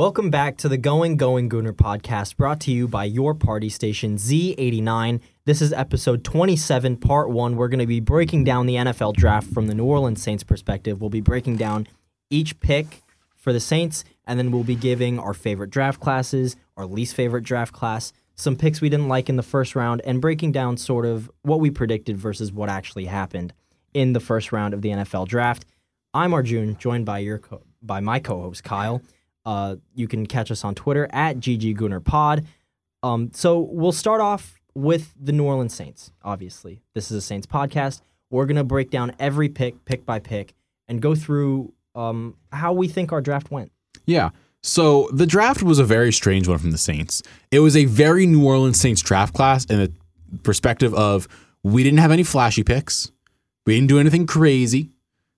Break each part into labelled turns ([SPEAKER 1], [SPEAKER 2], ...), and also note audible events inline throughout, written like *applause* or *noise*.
[SPEAKER 1] Welcome back to the Going Going Gooner podcast brought to you by your party station Z89. This is episode 27, part one. We're going to be breaking down the NFL draft from the New Orleans Saints perspective. We'll be breaking down each pick for the Saints, and then we'll be giving our favorite draft classes, our least favorite draft class, some picks we didn't like in the first round, and breaking down sort of what we predicted versus what actually happened in the first round of the NFL draft. I'm Arjun, joined by your co- by my co-host Kyle. Uh, you can catch us on Twitter at ggoonerpod. Um, so we'll start off with the New Orleans Saints. Obviously, this is a Saints podcast. We're gonna break down every pick, pick by pick, and go through um, how we think our draft went.
[SPEAKER 2] Yeah. So the draft was a very strange one from the Saints. It was a very New Orleans Saints draft class in the perspective of we didn't have any flashy picks. We didn't do anything crazy.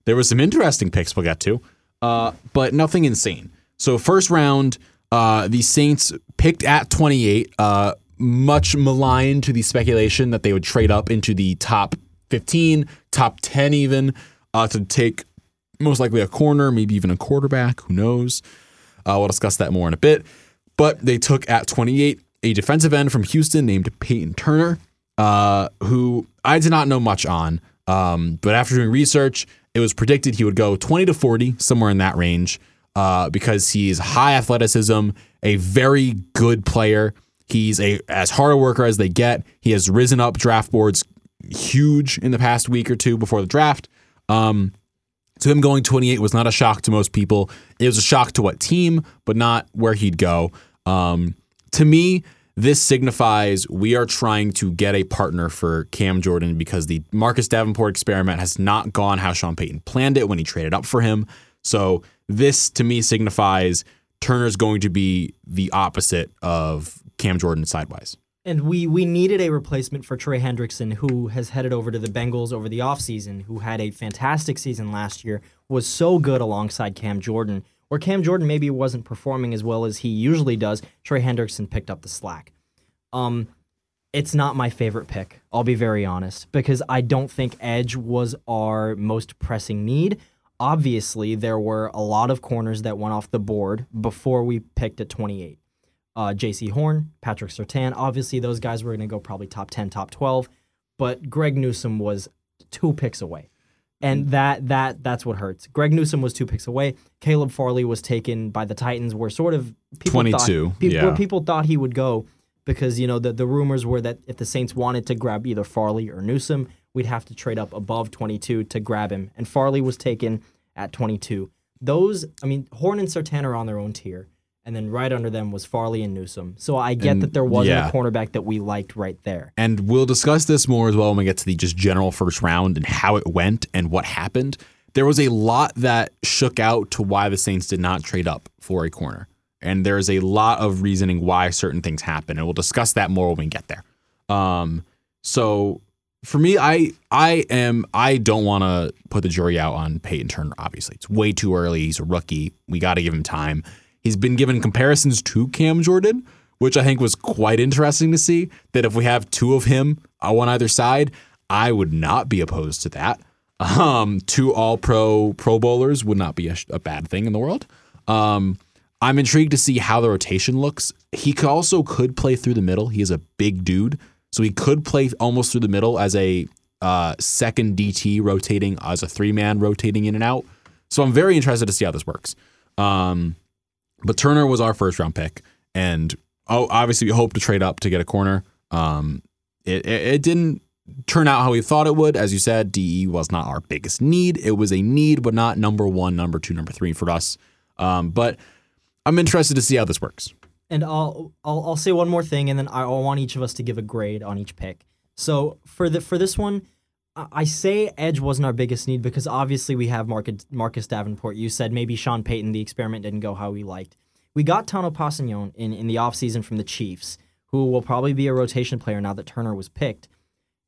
[SPEAKER 2] There were some interesting picks we'll get to, uh, but nothing insane. So first round, uh, the Saints picked at 28, uh, much maligned to the speculation that they would trade up into the top 15, top 10 even, uh, to take most likely a corner, maybe even a quarterback. Who knows? Uh, we'll discuss that more in a bit. But they took at 28 a defensive end from Houston named Peyton Turner, uh, who I did not know much on. Um, but after doing research, it was predicted he would go 20 to 40, somewhere in that range, uh, because he's high athleticism, a very good player. He's a as hard a worker as they get. He has risen up draft boards huge in the past week or two before the draft. Um, so him going 28 was not a shock to most people. It was a shock to what team, but not where he'd go. Um, to me, this signifies we are trying to get a partner for Cam Jordan because the Marcus Davenport experiment has not gone how Sean Payton planned it when he traded up for him. So this to me signifies Turner's going to be the opposite of Cam Jordan sidewise.
[SPEAKER 1] And we we needed a replacement for Trey Hendrickson, who has headed over to the Bengals over the offseason, who had a fantastic season last year, was so good alongside Cam Jordan. Where Cam Jordan maybe wasn't performing as well as he usually does, Trey Hendrickson picked up the slack. Um, it's not my favorite pick. I'll be very honest because I don't think edge was our most pressing need. Obviously, there were a lot of corners that went off the board before we picked at 28 uh, Jaycee Horn, Patrick Surtain, Obviously, those guys were going to go probably top 10, top 12, but Greg Newsome was two picks away. And that that that's what hurts. Greg Newsome was two picks away. Caleb Farley was taken by the Titans, where sort of people
[SPEAKER 2] 22,
[SPEAKER 1] thought, pe-
[SPEAKER 2] yeah.
[SPEAKER 1] where people thought he would go because you know the the rumors were that if the Saints wanted to grab either Farley or Newsome, we'd have to trade up above 22 to grab him. And Farley was taken at 22. Those, I mean, Horn and Surtain are on their own tier and then right under them was Farley and Newsome. So I get
[SPEAKER 2] And,
[SPEAKER 1] that there wasn't
[SPEAKER 2] yeah.
[SPEAKER 1] a cornerback that we liked right there.
[SPEAKER 2] And we'll discuss this more as well when we get to the just general first round and how it went and what happened. There was a lot that shook out to why the Saints did not trade up for a corner. And there's a lot of reasoning why certain things happen. And we'll discuss that more when we get there. Um, so for me, I I am I don't want to put the jury out on Peyton Turner, obviously. It's way too early. He's a rookie. We gotta give him time. He's been given comparisons to Cam Jordan, which I think was quite interesting to see. That if we have two of him on either side, I would not be opposed to that. Um, two All Pro Pro Bowlers would not be a, a bad thing in the world. Um, I'm intrigued to see how the rotation looks. He also could play through the middle. He is a big dude, so he could play almost through the middle as a uh, second DT rotating as a three man rotating in and out. So I'm very interested to see how this works. Um, but Turner was our first round pick, and oh, obviously we hope to trade up to get a corner. Um, it, it it didn't turn out how we thought it would. As you said, DE was not our biggest need. It was a need, but not number one, number two, number three for us. Um, but I'm interested to see how this works.
[SPEAKER 1] And I'll, I'll I'll say one more thing, and then I want each of us to give a grade on each pick. So for the for this one, I I say edge wasn't our biggest need because obviously we have Marcus, Marcus Davenport. You said maybe Sean Payton, the experiment didn't go how we liked. We got Tano Kpassagnon in, in the offseason from the Chiefs, who will probably be a rotation player now that Turner was picked.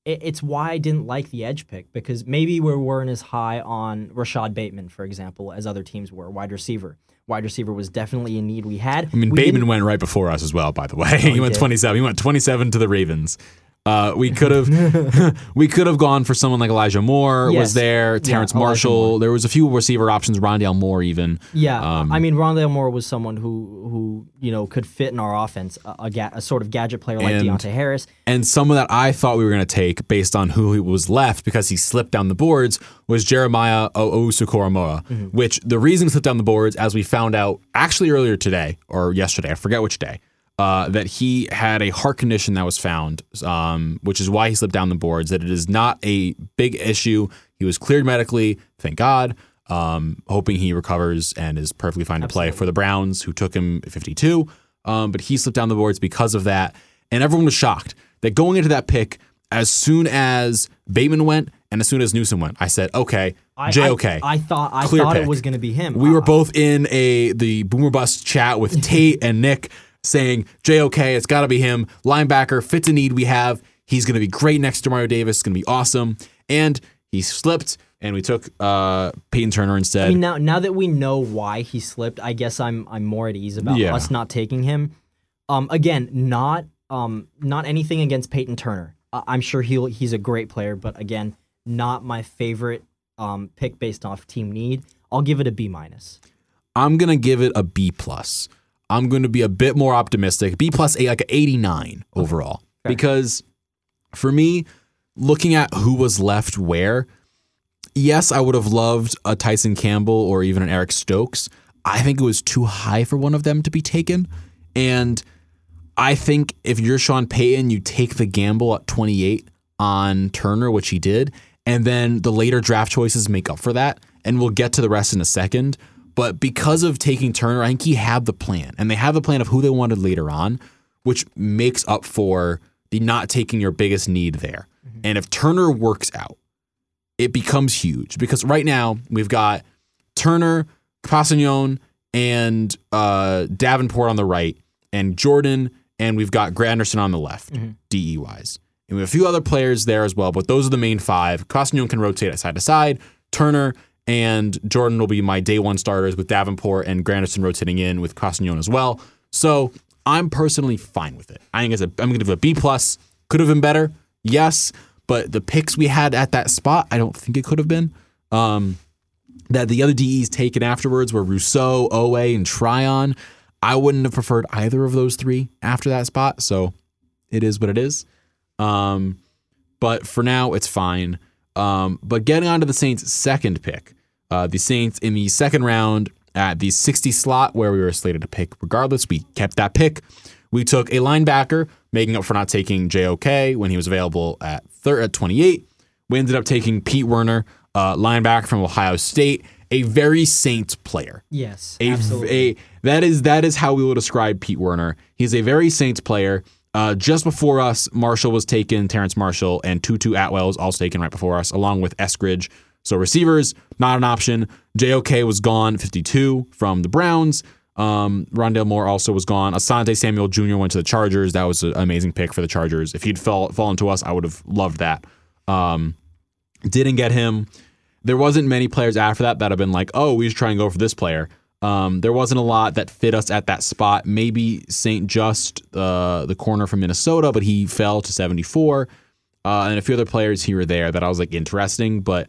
[SPEAKER 1] It, it's why I didn't like the edge pick because maybe we weren't as high on Rashad Bateman, for example, as other teams were. Wide receiver. Wide receiver was definitely a need we had.
[SPEAKER 2] I mean,
[SPEAKER 1] We
[SPEAKER 2] Bateman went right before us as well. By the way, *laughs* he,
[SPEAKER 1] he
[SPEAKER 2] went
[SPEAKER 1] did.
[SPEAKER 2] 27. He went 27 to the Ravens. Uh, we could have *laughs* *laughs* we could have gone for someone like Elijah Moore
[SPEAKER 1] Yes.
[SPEAKER 2] was there, Terrence
[SPEAKER 1] Elijah
[SPEAKER 2] Marshall. There was a few receiver options, Rondale Moore even.
[SPEAKER 1] Yeah,
[SPEAKER 2] Um,
[SPEAKER 1] I mean Rondale Moore was someone who who you know could fit in our offense, a, a, ga- a sort of gadget player like
[SPEAKER 2] And-
[SPEAKER 1] Deonte Harris.
[SPEAKER 2] And someone that I thought we were going to take based on who he was left because he slipped down the boards was Jeremiah Owusu-Koramoah, which the reason he slipped down the boards, as we found out actually earlier today or yesterday, I forget which day, uh, that he had a heart condition that was found, um, which is why he slipped down the boards, that it is not a big issue. He was cleared medically, thank God. Um, hoping he recovers and is perfectly fine to play for the Browns, who took him at 52. Um, but he slipped down the boards because of that. And everyone was shocked that going into that pick, as soon as Bateman went and as soon as Newsome went, I said, okay,
[SPEAKER 1] I,
[SPEAKER 2] JOK.
[SPEAKER 1] I, I thought I thought
[SPEAKER 2] pick.
[SPEAKER 1] it was going to be him.
[SPEAKER 2] we
[SPEAKER 1] Uh,
[SPEAKER 2] were both in a the Boomer Bust chat with Tate and Nick saying, JOK, it's got to be him. Linebacker fits a need we have. He's going to be great next to Mario Davis. It's going to be awesome. And he slipped, and we took uh, Peyton Turner instead.
[SPEAKER 1] I mean, now now that we know why he slipped, I guess I'm I'm more at ease about
[SPEAKER 2] Yeah.
[SPEAKER 1] us not taking him. Um, again, not um not anything against Peyton Turner. I'm sure he'll he's a great player, but again, not my favorite um pick based off team need. I'll give it a B minus.
[SPEAKER 2] I'm gonna give it a B plus. I'm going to be a bit more optimistic. B plus a like an 89 overall because for me, looking at who was left where, yes, I would have loved a Tyson Campbell or even an Eric Stokes. I think it was too high for one of them to be taken, and I think if you're Sean Payton, you take the gamble at 28 on Turner, which he did, and then the later draft choices make up for that. And we'll get to the rest in a second. But because of taking Turner, I think he had the plan, and they have the plan of who they wanted later on, which makes up for the not taking your biggest need there. And if Turner works out, it becomes huge because right now we've got Turner, Kpassagnon, and uh, Davenport on the right, and Jordan, and we've got Granderson on the left, DE wise. And we have a few other players there as well, but those are the main five. Kpassagnon can rotate side to side. Turner and Jordan will be my day one starters with Davenport and Granderson rotating in with Kpassagnon as well. So I'm personally fine with it. I think it's a, I'm going to give it a B plus. Could have been better, yes, but the picks we had at that spot, I don't think it could have been. Um, that the other DEs taken afterwards were Rousseau, Oweh, and Tryon. I wouldn't have preferred either of those three after that spot. So it is what it is. Um, but for now, it's fine. Um, but getting on to the Saints' second pick, uh, the Saints in the second round at the 60 slot where we were slated to pick regardless, we kept that pick. We took a linebacker, making up for not taking JOK when he was available at third at 28. We ended up taking Pete Werner, uh, linebacker from Ohio State, a very Saints player.
[SPEAKER 1] Yes,
[SPEAKER 2] A,
[SPEAKER 1] absolutely.
[SPEAKER 2] a that is that is how we will describe Pete Werner. He's a very Saints player. Uh, just before us, Marshall was taken, Terrence Marshall, and Tutu Atwell was also taken right before us, along with Eskridge. So receivers, not an option. JOK was gone, 52 from the Browns. Um, Rondale Moore also was gone. Asante Samuel Jr. went to the Chargers. That was an amazing pick for the Chargers. If he'd fall, fallen to us, I would have loved that. Um, didn't get him. There wasn't many players after that that have been like, oh, we should try and go for this player. Um, there wasn't a lot that fit us at that spot. Maybe St-Juste, uh, the corner from Minnesota, but he fell to 74. Uh, and a few other players here or there that I was like interesting, but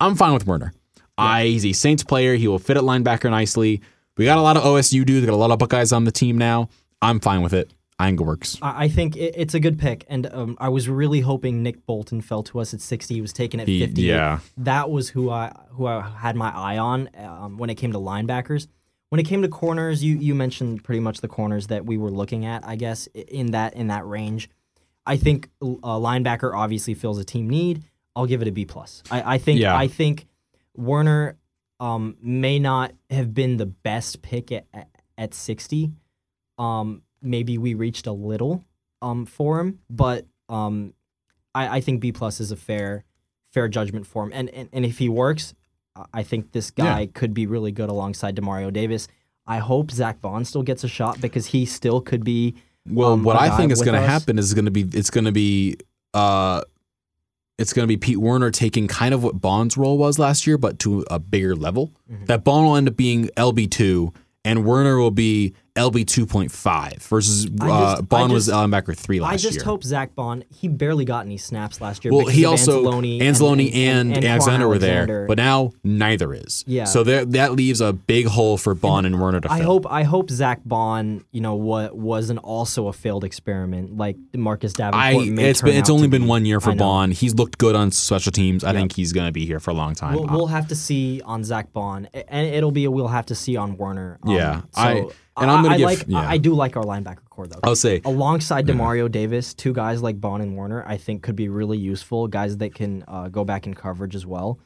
[SPEAKER 2] I'm fine with Werner. I he's a Saints player. He will fit at linebacker nicely. We got a lot of OSU dudes. We got a lot of Buckeyes on the team now. I'm fine with it. I think it works.
[SPEAKER 1] I I think it, it's a good pick, and um, I was really hoping Nick Bolton fell to us at 60. He was taken at
[SPEAKER 2] He-
[SPEAKER 1] 50.
[SPEAKER 2] yeah.
[SPEAKER 1] that was who I who I had my eye on um, when it came to linebackers. When it came to corners, you you mentioned pretty much the corners that we were looking at. I guess i- in that in that range, I think a linebacker obviously fills a team need. I'll give it a B plus. I, I think
[SPEAKER 2] Yeah.
[SPEAKER 1] I think Werner um, may not have been the best pick at at, at 60. Um, maybe we reached a little um, for him, but um, I, I think B plus is a fair fair judgment for him. And and, and if he works, I- think this guy could be really good alongside Demario Davis. I hope Zach Baun still gets a shot because he still could be.
[SPEAKER 2] Well,
[SPEAKER 1] um,
[SPEAKER 2] what I think is going to happen is going to be it's going to be uh it's going to be Pete Werner taking kind of what Baun's role was last year, but to a bigger level.
[SPEAKER 1] Mm-hmm.
[SPEAKER 2] That Baun will end up being LB two, and Werner will be LB two point five versus uh,
[SPEAKER 1] just-
[SPEAKER 2] Baun
[SPEAKER 1] I
[SPEAKER 2] was
[SPEAKER 1] just-
[SPEAKER 2] linebacker three last year.
[SPEAKER 1] I just
[SPEAKER 2] year.
[SPEAKER 1] hope Zach Baun. He barely got any snaps last year.
[SPEAKER 2] well, he also
[SPEAKER 1] Anzalone,
[SPEAKER 2] Anzalone and,
[SPEAKER 1] Kwon
[SPEAKER 2] Alexander were there,
[SPEAKER 1] Alexander.
[SPEAKER 2] but now neither is.
[SPEAKER 1] Yeah.
[SPEAKER 2] So there, that leaves a big hole for Baun and Werner to fill.
[SPEAKER 1] I hope I hope Zach Baun, you know, what wasn't also a failed experiment like Marcus Davenport.
[SPEAKER 2] I
[SPEAKER 1] may
[SPEAKER 2] it's been it's only been
[SPEAKER 1] be.
[SPEAKER 2] one year for Baun. He's looked good on special teams. I think he's going to be here for a long time.
[SPEAKER 1] We'll, we'll have to see on Zach Baun, and it'll be a we'll have to see on Werner. Um,
[SPEAKER 2] Yeah,
[SPEAKER 1] so
[SPEAKER 2] I- and I'm gonna
[SPEAKER 1] I
[SPEAKER 2] give-
[SPEAKER 1] like
[SPEAKER 2] yeah.
[SPEAKER 1] I do like our linebacker core though.
[SPEAKER 2] I'll say
[SPEAKER 1] Alongside Demario Davis, two guys like Baun and Werner, I think could be really useful. Guys that can uh, go back in coverage as well.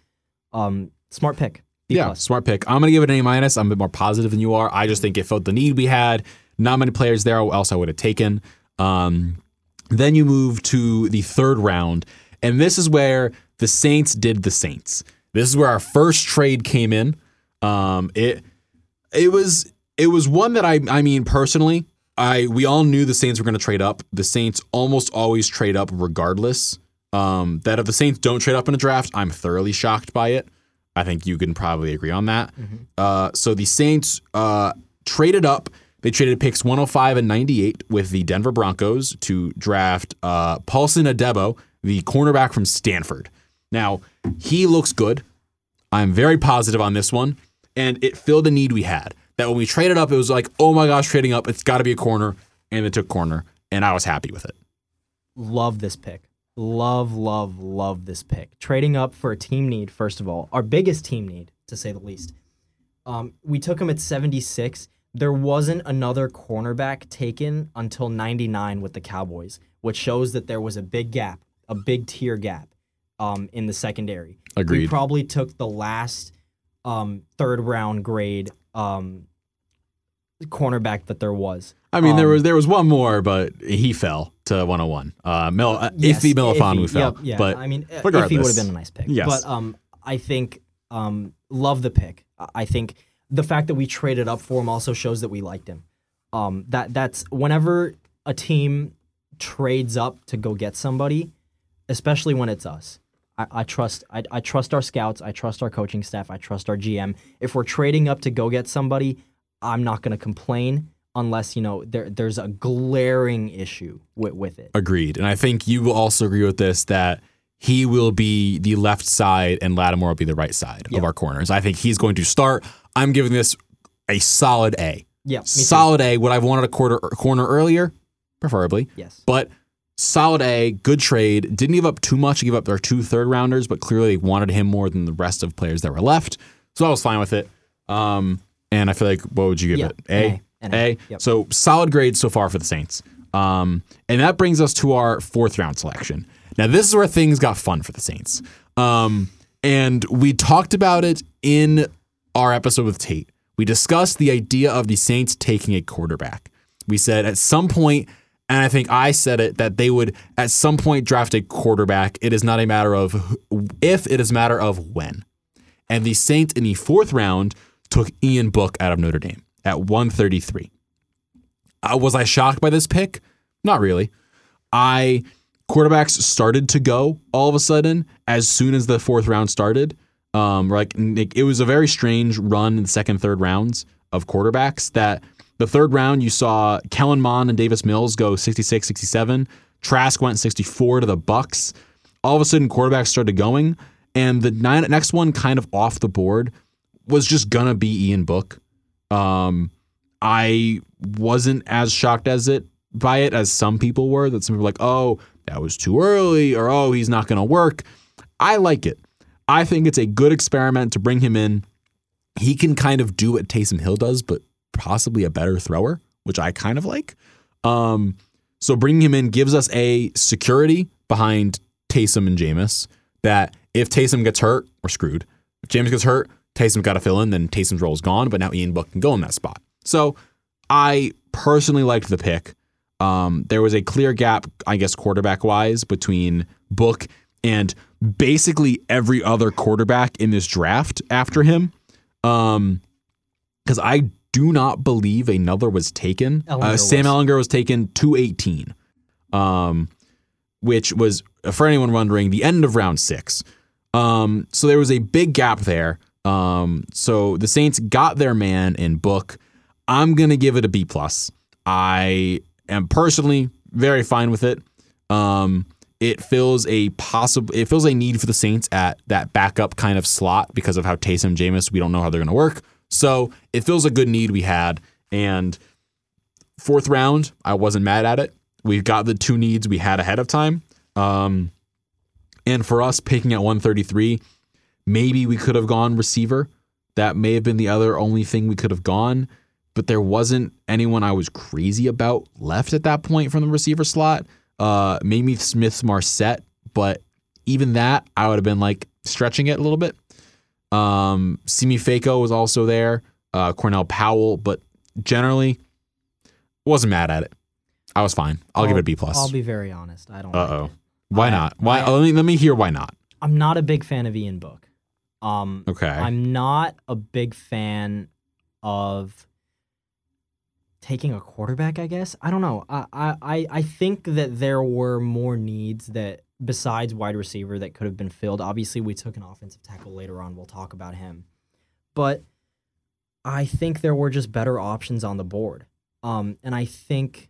[SPEAKER 1] Um, smart pick. B
[SPEAKER 2] yeah, smart pick. I'm going to give it an A minus. I'm a bit more positive than you are. I just think it felt the need we had. Not many players there else I would have taken. Um, then you move to the third round, and this is where the Saints did the Saints. This is where our first trade came in. Um, it it was it was one that I I mean personally I we all knew the Saints were going to trade up. The Saints almost always trade up regardless. Um, that if the Saints don't trade up in a draft, I'm thoroughly shocked by it. I think you can probably agree on that. Uh, so the Saints uh, traded up. They traded picks 105 and 98 with the Denver Broncos to draft uh, Paulson Adebo, the cornerback from Stanford. Now, he looks good. I'm very positive on this one, and it filled a need we had. That when we traded up, it was like, oh my gosh, trading up, it's got to be a corner, and it took corner, and I was happy with it.
[SPEAKER 1] love this pick. Love, love, love this pick. Trading up for a team need, first of all, our biggest team need, to say the least. Um, we took him at 76. There wasn't another cornerback taken until 99 with the Cowboys, which shows that there was a big gap, a big tier gap um, in the secondary.
[SPEAKER 2] Agreed.
[SPEAKER 1] We probably took the last um, third round grade um, cornerback that there was.
[SPEAKER 2] I mean, there
[SPEAKER 1] Um,
[SPEAKER 2] was there was one more, but he fell to 101. Uh, Mel, uh,
[SPEAKER 1] Yes,
[SPEAKER 2] Iffy Melifonwu
[SPEAKER 1] Iffy,
[SPEAKER 2] fell,
[SPEAKER 1] yep, yeah,
[SPEAKER 2] but
[SPEAKER 1] I mean, if he would have been a nice pick.
[SPEAKER 2] Yes.
[SPEAKER 1] But um, I think um, love the pick. I- I think the fact that we traded up for him also shows that we liked him. Um, that that's whenever a team trades up to go get somebody, especially when it's us. I, I trust I, I trust our scouts. I trust our coaching staff. I trust our GM. If we're trading up to go get somebody, I'm not going to complain unless you know there there's a glaring issue with, with it.
[SPEAKER 2] Agreed. And I think you will also agree with this that he will be the left side and Lattimore will be the right side
[SPEAKER 1] Yeah.
[SPEAKER 2] of our corners. I think he's going to start. I'm giving this a solid A.
[SPEAKER 1] Yeah, me too.
[SPEAKER 2] Solid A. Would I've wanted a quarter corner earlier? Preferably.
[SPEAKER 1] Yes.
[SPEAKER 2] But solid A, good trade. Didn't give up too much. Give up their two third rounders, but clearly they wanted him more than the rest of players that were left. So I was fine with it. Um, and I feel like what would you give
[SPEAKER 1] Yeah,
[SPEAKER 2] it? A.
[SPEAKER 1] A, A.
[SPEAKER 2] A.
[SPEAKER 1] Yep.
[SPEAKER 2] So solid grade so far for the Saints. Um, and that brings us to our fourth round selection. Now this is where things got fun for the Saints. Um, and we talked about it in our episode with Tate. We discussed the idea of the Saints taking a quarterback. We said at some point, and I think I said it, that they would at some point draft a quarterback. It is not a matter of if, it is a matter of when. And the Saints in the fourth round took Ian Book out of Notre Dame at 133. Uh, was I shocked by this pick? Not really. I quarterbacks started to go all of a sudden as soon as the fourth round started. Um, like it was a very strange run in the second, third rounds of quarterbacks. That the third round you saw Kellen Mond and Davis Mills go 66, 67. Trask went 64 to the Bucks. All of a sudden, quarterbacks started going, and the nine, next one kind of off the board was just gonna be Ian Book. Um, I wasn't as shocked as it by it as some people were. That some people were like, oh, that was too early, or oh, he's not gonna work. I like it. I think it's a good experiment to bring him in. He can kind of do what Taysom Hill does, but possibly a better thrower, which I kind of like. Um, so bringing him in gives us a security behind Taysom and Jameis that if Taysom gets hurt, we're screwed. If Jameis gets hurt, Taysom got to fill in, then Taysom's role is gone, but now Ian Book can go in that spot. So I personally liked the pick. Um, there was a clear gap, I guess, quarterback wise between Book and basically every other quarterback in this draft after him. Um, because I do not believe another was taken. Uh,
[SPEAKER 1] Ehlinger
[SPEAKER 2] Sam
[SPEAKER 1] was.
[SPEAKER 2] Ehlinger was taken 218, um, which was, for anyone wondering, the end of round six. Um, so there was a big gap there. Um, so the Saints got their man in Book. I'm gonna give it a B plus. I am personally very fine with it. Um, it fills a possible it fills a need for the Saints at that backup kind of slot because of how Taysom Jameis, we don't know how they're gonna work. So it fills a good need we had. And fourth round, I wasn't mad at it. We've got the two needs we had ahead of time. Um, and for us picking at 133, maybe we could have gone receiver. That may have been the other only thing we could have gone, but there wasn't anyone I was crazy about left at that point from the receiver slot. Uh, maybe Smith-Marsette, but even that, I would have been like stretching it a little bit. Um, Simi Fehoko was also there, uh, Cornell Powell, but generally wasn't mad at it. I was fine. I'll, give it a B plus.
[SPEAKER 1] I'll be very honest. I don't.
[SPEAKER 2] Uh oh.
[SPEAKER 1] it.
[SPEAKER 2] Why
[SPEAKER 1] I-
[SPEAKER 2] not? Why?
[SPEAKER 1] I-
[SPEAKER 2] let me let me hear why not.
[SPEAKER 1] I'm not a big fan of Ian Book. Um,
[SPEAKER 2] Okay.
[SPEAKER 1] I'm not a big fan of taking a quarterback. I guess I don't know. I I- I think that there were more needs that besides wide receiver that could have been filled. Obviously, we took an offensive tackle later on. We'll talk about him, but I think there were just better options on the board. Um, and I think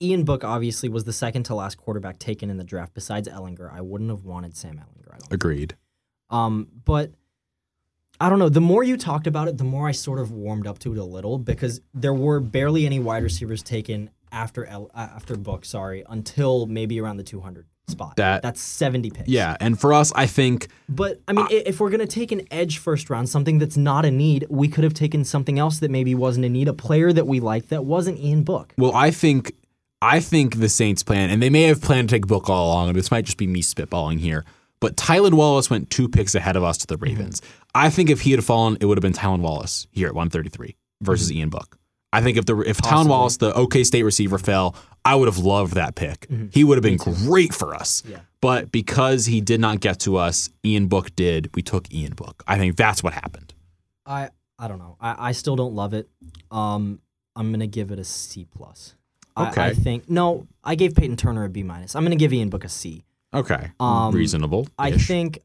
[SPEAKER 1] Ian Book obviously was the second to last quarterback taken in the draft besides Ehlinger. I wouldn't have wanted Sam Ehlinger. I don't
[SPEAKER 2] Agreed.
[SPEAKER 1] um, but I don't know. The more you talked about it, the more I sort of warmed up to it a little because there were barely any wide receivers taken after El- uh, after Book. Sorry, until maybe around the 200 spot.
[SPEAKER 2] That-
[SPEAKER 1] that's 70 picks.
[SPEAKER 2] Yeah, and for us, I think
[SPEAKER 1] But I mean, i if we're gonna take an edge first round, something that's not a need, we could have taken something else that maybe wasn't a need, a player that we liked that wasn't Ian Book.
[SPEAKER 2] Well, I think I think the Saints plan, and they may have planned to take Book all along, and this might just be me spitballing here. But Tylan Wallace went two picks ahead of us to the Ravens. I think if he had fallen, it would have been Tylan Wallace here at 133 versus Ian Book. I think if the if
[SPEAKER 1] Possibly.
[SPEAKER 2] Wallace, the OK State receiver, fell, I would have loved that pick. He would have been great for us.
[SPEAKER 1] Yeah.
[SPEAKER 2] But because he did not get to us, Ian Book did. We took Ian Book. I think that's what happened.
[SPEAKER 1] I I don't know. I, I still don't love it. Um, I'm gonna give it a C plus. I, I think no. I gave Peyton Turner a B minus. I'm gonna give Ian Book a C.
[SPEAKER 2] Okay.
[SPEAKER 1] Um,
[SPEAKER 2] Reasonable.
[SPEAKER 1] I think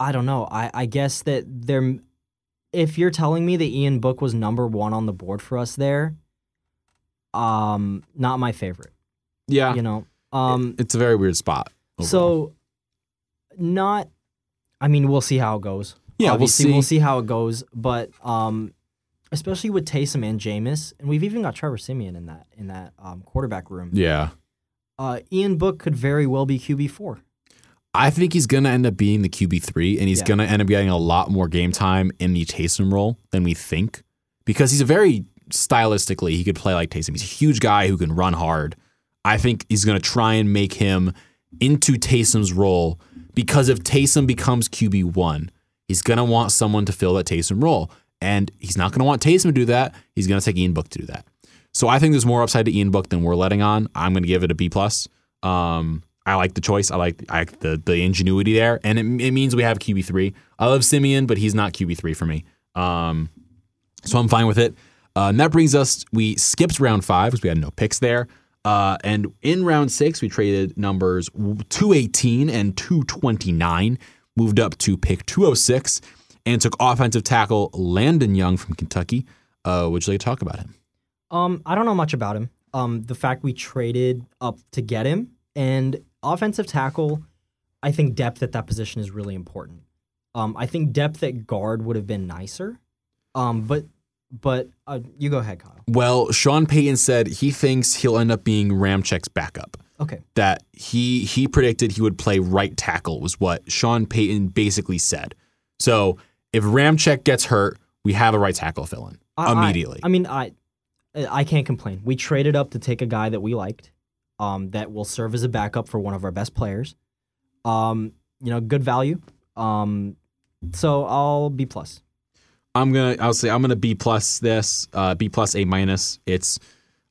[SPEAKER 1] I don't know. I, I guess that there if you're telling me that Ian Book was number one on the board for us there, um, not my favorite.
[SPEAKER 2] Yeah.
[SPEAKER 1] You know. Um
[SPEAKER 2] it's a very weird spot. overall.
[SPEAKER 1] so not I mean, we'll see how it goes.
[SPEAKER 2] Yeah, we'll see.
[SPEAKER 1] We'll see how it goes. But um especially with Taysom and Jameis, and we've even got Trevor Siemian in that in that um, quarterback room.
[SPEAKER 2] yeah.
[SPEAKER 1] Uh, Ian Book could very well be QB four.
[SPEAKER 2] I think he's going to end up being the QB3, and he's
[SPEAKER 1] Yeah.
[SPEAKER 2] going to end up getting a lot more game time in the Taysom role than we think because he's a very stylistically, he could play like Taysom. He's a huge guy who can run hard. I think he's going to try and make him into Taysom's role because if Taysom becomes QB1, he's going to want someone to fill that Taysom role. And he's not going to want Taysom to do that. He's going to take Ian Book to do that. So I think there's more upside to Ian Book than we're letting on. I'm going to give it a B plus. Um, I like the choice. I like I like the the ingenuity there, and it, it means we have QB three. I love Siemian, but he's not QB three for me. Um, so I'm fine with it. Uh, and that brings us. We skipped round five because we had no picks there. Uh, and in round six, we traded numbers 218 and 229, moved up to pick 206, and took offensive tackle Landon Young from Kentucky. Uh, would you like to talk about him?
[SPEAKER 1] Um, I don't know much about him. Um, the fact we traded up to get him and offensive tackle, I think depth at that position is really important. Um, I think depth at guard would have been nicer. Um, but but uh, you go ahead, Kyle.
[SPEAKER 2] Well, Sean Payton said he thinks he'll end up being Ramczyk's backup.
[SPEAKER 1] Okay.
[SPEAKER 2] That he he predicted he would play right tackle was what Sean Payton basically said. So if Ramczyk gets hurt, we have a right tackle fill in
[SPEAKER 1] I- I-
[SPEAKER 2] immediately.
[SPEAKER 1] I, mean, I I can't complain. We traded up to take a guy that we liked, um, that will serve as a backup for one of our best players. Um, you know, good value. Um, so I'll B plus.
[SPEAKER 2] I'm gonna I'll say I'm gonna B plus this, uh, B plus A minus. It's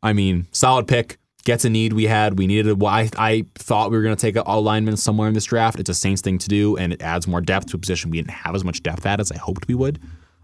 [SPEAKER 2] I mean, solid pick. Gets a need we had. We needed a I I thought we were gonna take a lineman somewhere in this draft. It's a Saints thing to do, and it adds more depth to a position we didn't have as much depth at as I hoped we would.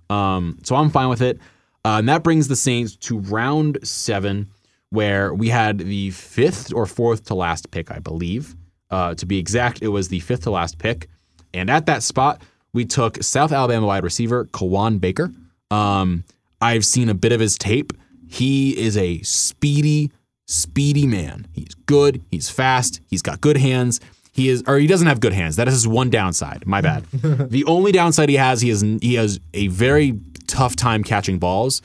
[SPEAKER 2] Um, so I'm fine with it. Uh, and that brings the Saints to round seven, where we had the fifth or fourth to last pick, I believe. Uh, to be exact, it was the fifth to last pick. And at that spot, we took South Alabama wide receiver Kawaan Baker. Um, I've seen a bit of his tape. He is a speedy, speedy man. He's good. He's fast. He's got good hands. He is, or he doesn't have good hands. That is his one downside. My bad. *laughs* the only downside he has, he has, he has a very tough time catching balls.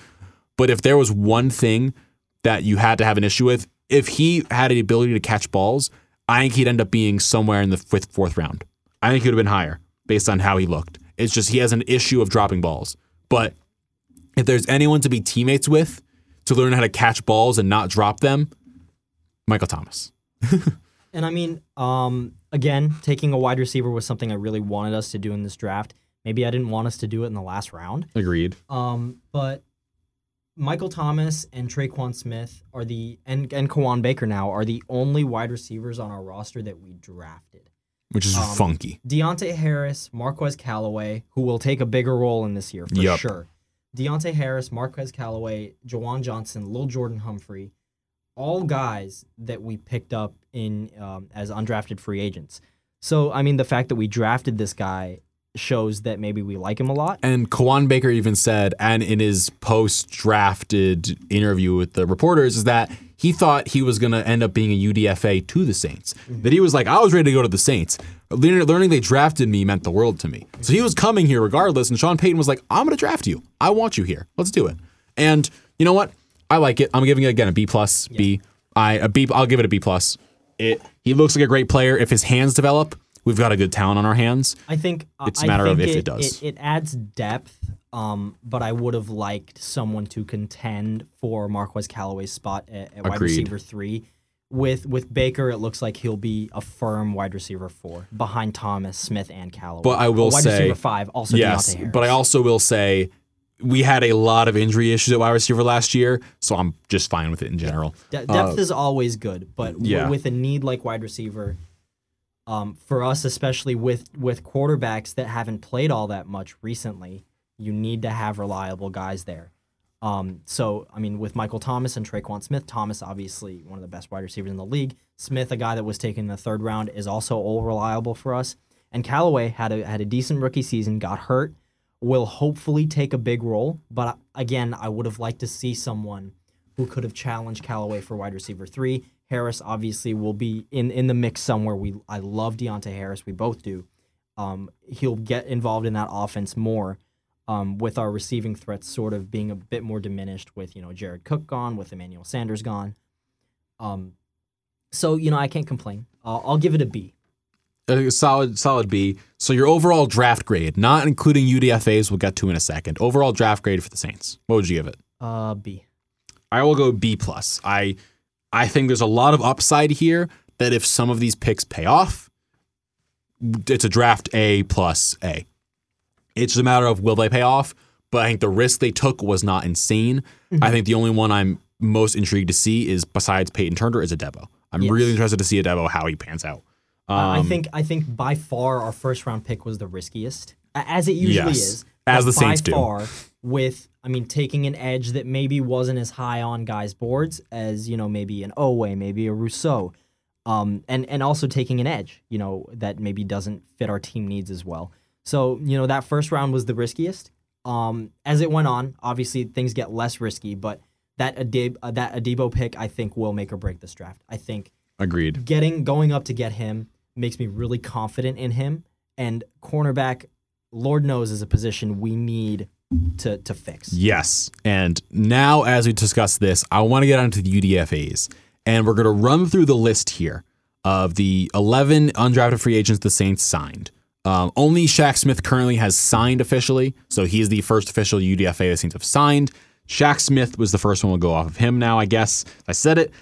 [SPEAKER 2] But if there was one thing that you had to have an issue with, if he had the ability to catch balls, I think he'd end up being somewhere in the fifth, fourth round. I think he would have been higher based on how he looked. It's just he has an issue of dropping balls. But if there's anyone to be teammates with to learn how to catch balls and not drop them, Michael Thomas. *laughs*
[SPEAKER 1] And I mean, um, again, taking a wide receiver was something I really wanted us to do in this draft. Maybe I didn't want us to do it in the last round.
[SPEAKER 2] Agreed.
[SPEAKER 1] Um, but Michael Thomas and Tre'Quan Smith are the and and Kawaan Baker now are the only wide receivers on our roster that we drafted.
[SPEAKER 2] Which is
[SPEAKER 1] Um,
[SPEAKER 2] funky.
[SPEAKER 1] Deonte Harris, Marquez Callaway, who will take a bigger role in this year for
[SPEAKER 2] Yup.
[SPEAKER 1] sure. Deonte Harris, Marquez Callaway, Juwan Johnson, Lil Jordan Humphrey, all guys that we picked up in um, as undrafted free agents. So I mean, the fact that we drafted this guy shows that maybe we like him a lot.
[SPEAKER 2] And Kawaan Baker even said, and in his post drafted interview with the reporters, is that he thought he was going to end up being a UDFA to the Saints. Mm-hmm. That he was like, I was ready to go to the Saints. Learning, they drafted me meant the world to me. So he was coming here regardless. And Sean Payton was like, I'm going to draft you. I want you here. Let's do it. And you know what? I like it. I'm giving it again a B plus. B. I a B. I'll give it a B plus. It. He looks like a great player. If his hands develop, we've got a good talent on our hands.
[SPEAKER 1] I think uh,
[SPEAKER 2] It's a matter of if it does.
[SPEAKER 1] It, adds depth, um, but I would have liked someone to contend for Marquez Callaway's spot at, at wide receiver three. With with Baker, it looks like he'll be a firm wide receiver four behind Thomas, Smith, and Callaway.
[SPEAKER 2] But I will
[SPEAKER 1] A wide
[SPEAKER 2] say-
[SPEAKER 1] receiver five, also
[SPEAKER 2] yes, but I also will say we had a lot of injury issues at wide receiver last year, so I'm just fine with it in general.
[SPEAKER 1] De- depth is always good, but w-
[SPEAKER 2] uh, yeah.
[SPEAKER 1] with a need like wide receiver, um, for us especially with with quarterbacks that haven't played all that much recently, you need to have reliable guys there. Um, so I mean, with Michael Thomas and Tre'Quan Smith, Thomas obviously one of the best wide receivers in the league. Smith, a guy that was taken in the third round, is also all reliable for us. And Callaway had a had a decent rookie season, got hurt, will hopefully take a big role. But uh, again, I would have liked to see someone who could have challenged Callaway for wide receiver three. Harris obviously will be in, in the mix somewhere. We I love Deonte Harris. We both do. Um, he'll get involved in that offense more. Um, with our receiving threats sort of being a bit more diminished with you know Jared Cook gone, with Emmanuel Sanders gone. Um, so you know I can't complain. I'll, I'll give it a B.
[SPEAKER 2] A solid, solid B. So your overall draft grade, not including UDFA's, we'll get to in a second. Overall draft grade for the Saints. What would you give it?
[SPEAKER 1] Uh, B.
[SPEAKER 2] I will go B plus. I I think there's a lot of upside here that if some of these picks pay off, it's a draft A plus A. It's a matter of will they pay off, but I think the risk they took was not insane. I think the only one I'm most intrigued to see is besides Peyton Turner is Adebo. I'm
[SPEAKER 1] Yes.
[SPEAKER 2] really interested to see Adebo how he pans out.
[SPEAKER 1] I- I
[SPEAKER 2] Um,
[SPEAKER 1] think I think by far our first round pick was the riskiest, as it usually
[SPEAKER 2] Yes,
[SPEAKER 1] is.
[SPEAKER 2] as the Saints do.
[SPEAKER 1] with I mean taking an edge that maybe wasn't as high on guys' boards as you know maybe an Oweh, maybe a Rousseau, um, and and also taking an edge you know that maybe doesn't fit our team needs as well. So you know that first round was the riskiest. Um, as it went on, obviously things get less risky, but that Adib, uh, that Adebo pick I think will make or break this draft. I think
[SPEAKER 2] agreed.
[SPEAKER 1] getting going up to get him makes me really confident in him. And cornerback, Lord knows, is a position we need to to fix.
[SPEAKER 2] Yes. And now, as we discuss this, I want to get onto the UDFAs. And we're going to run through the list here of the 11 undrafted free agents the Saints signed. Um, only Shaq Smith currently has signed officially. So he is the first official UDFA the Saints have signed. Shaq Smith was the first one. We'll go off of him now, I guess. I said it.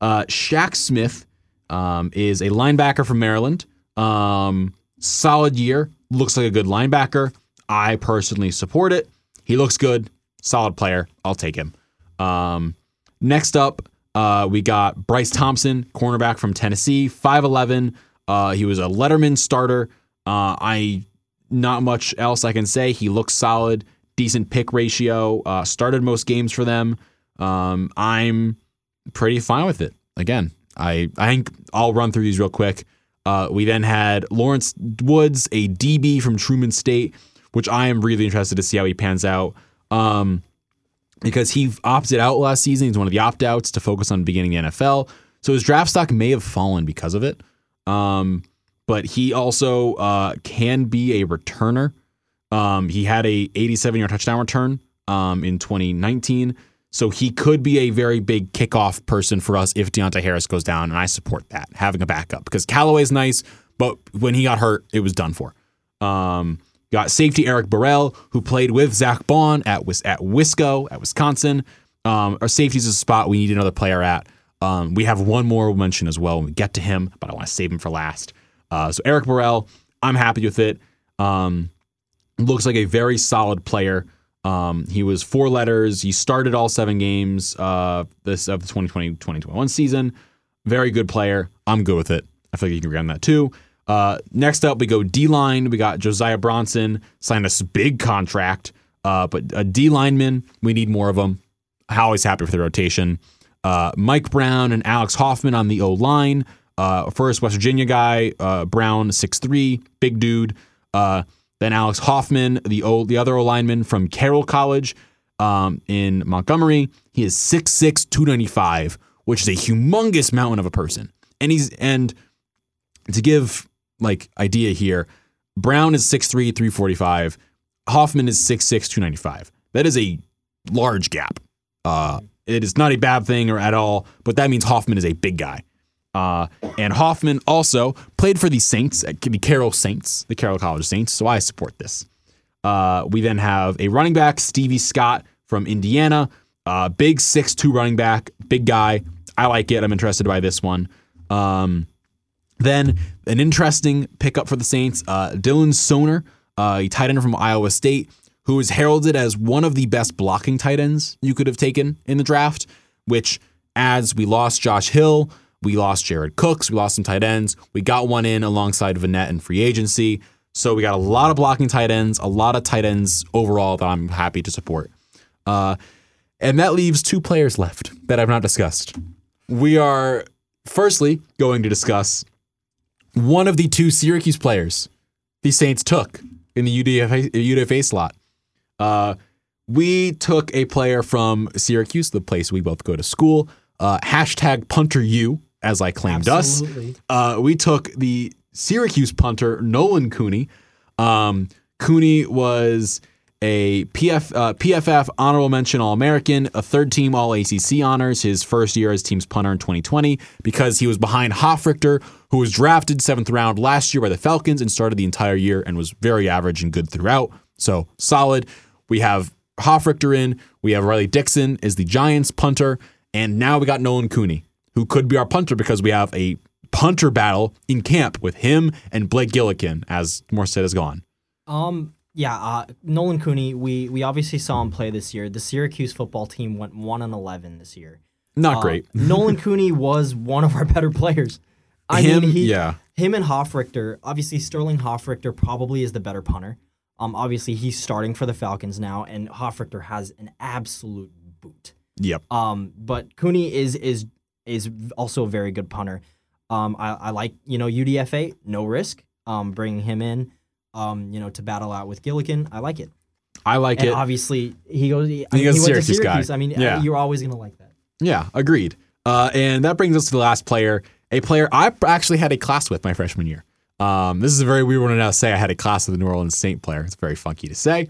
[SPEAKER 2] Uh, Shaq Smith um, is a linebacker from Maryland. Um, solid year. Looks like a good linebacker. I personally support it. He looks good. Solid player. I'll take him. Um, next up, uh, we got Bryce Thompson, cornerback from Tennessee, 5'11. Uh, he was a Letterman starter. Uh, I not much else I can say. He looks solid, decent pick ratio. Uh, started most games for them. Um, I'm pretty fine with it. Again, I I think I'll run through these real quick. Uh, we then had Lawrence Woods, a DB from Truman State, which I am really interested to see how he pans out. Um, because he opted out last season. He's one of the opt outs to focus on beginning the NFL. So his draft stock may have fallen because of it. Um, but he also uh, can be a returner. Um, he had a 87 yard touchdown return um, in 2019. So he could be a very big kickoff person for us if Deonte Harris goes down, and I support that having a backup because Callaway's nice, but when he got hurt, it was done for. Um, got safety Eric Burrell, who played with Zach Baun at at Wisco at Wisconsin. Um, our is a spot we need another player at. Um, we have one more mention as well when we get to him, but I want to save him for last. Uh, so Eric Burrell, I'm happy with it. Um, looks like a very solid player. Um, he was four letters. He started all seven games uh, this of the 2020 2021 season. Very good player. I'm good with it. I feel like you can agree on that too. Uh, next up, we go D line. We got Josiah Bronson signed a big contract, uh, but a D lineman, we need more of them. Always happy for the rotation. Uh, Mike Brown and Alex Hoffman on the O line. Uh, first, West Virginia guy, uh, Brown, 6'3, big dude. Uh, then Alex Hoffman, the o, the other O lineman from Carroll College um, in Montgomery. He is 6'6, 295, which is a humongous mountain of a person. And he's and to give like idea here, Brown is 6'3, 345. Hoffman is 6'6, 295. That is a large gap. Uh, it is not a bad thing or at all, but that means Hoffman is a big guy. Uh, and Hoffman also played for the Saints, the Carroll Saints, the Carroll College Saints. So I support this. Uh, we then have a running back, Stevie Scott from Indiana, uh, big six-two running back, big guy. I like it. I'm interested by this one. Um, then an interesting pickup for the Saints, uh, Dylan Soehner, uh, a tight end from Iowa State, who is heralded as one of the best blocking tight ends you could have taken in the draft. Which, as we lost Josh Hill, we lost Jared Cooks. We lost some tight ends. We got one in alongside Vannett in free agency. So we got a lot of blocking tight ends, a lot of tight ends overall that I'm happy to support. Uh, and that leaves two players left that I've not discussed. We are firstly going to discuss one of the two Syracuse players the Saints took in the UDFA, UDFA slot. Uh, we took a player from Syracuse, the place we both go to school. Uh, hashtag punter you as I claimed
[SPEAKER 1] Absolutely.
[SPEAKER 2] us. Uh, we took the Syracuse punter Nolan Cooney. Um, Cooney was a PF, uh, PFF honorable mention All American, a third team All ACC honors his first year as team's punter in 2020 because he was behind Hofrichter, who was drafted seventh round last year by the Falcons and started the entire year and was very average and good throughout. So solid. We have Hofrichter in. We have Riley Dixon is the Giants punter, and now we got Nolan Cooney who could be our punter because we have a punter battle in camp with him and Blake Gillikin as Morstead is gone.
[SPEAKER 1] Um, yeah, uh, Nolan Cooney. We we obviously saw him play this year. The Syracuse football team went one and eleven this year.
[SPEAKER 2] Not
[SPEAKER 1] Uh,
[SPEAKER 2] great. *laughs*
[SPEAKER 1] Nolan Cooney was one of our better players. I
[SPEAKER 2] Him,
[SPEAKER 1] mean, he,
[SPEAKER 2] yeah.
[SPEAKER 1] him and Hofrichter. Obviously, Sterling Hofrichter probably is the better punter. Um, obviously he's starting for the Falcons now, and Hofrichter has an absolute boot.
[SPEAKER 2] Yep.
[SPEAKER 1] Um, but Cooney is is is also a very good punter. Um, I, I like you know UDFA, no risk. Um, bringing him in, um, you know, to battle out with Gillikin. I like it.
[SPEAKER 2] I like
[SPEAKER 1] And
[SPEAKER 2] it.
[SPEAKER 1] obviously he goes. I
[SPEAKER 2] He
[SPEAKER 1] mean,
[SPEAKER 2] goes
[SPEAKER 1] he to
[SPEAKER 2] Syracuse guy.
[SPEAKER 1] I mean, uh,
[SPEAKER 2] Yeah.
[SPEAKER 1] you're always gonna like that.
[SPEAKER 2] Yeah, agreed. Uh, and that brings us to the last player, a player I actually had a class with my freshman year. Um, this is a very weird one to now say. I had a class with the New Orleans Saint player. It's very funky to say.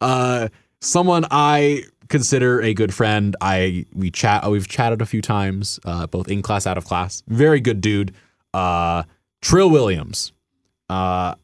[SPEAKER 2] Uh, someone I consider a good friend. I we chat. We've chatted a few times, uh, both in class, out of class. Very good dude. Uh, Trill Williams, uh,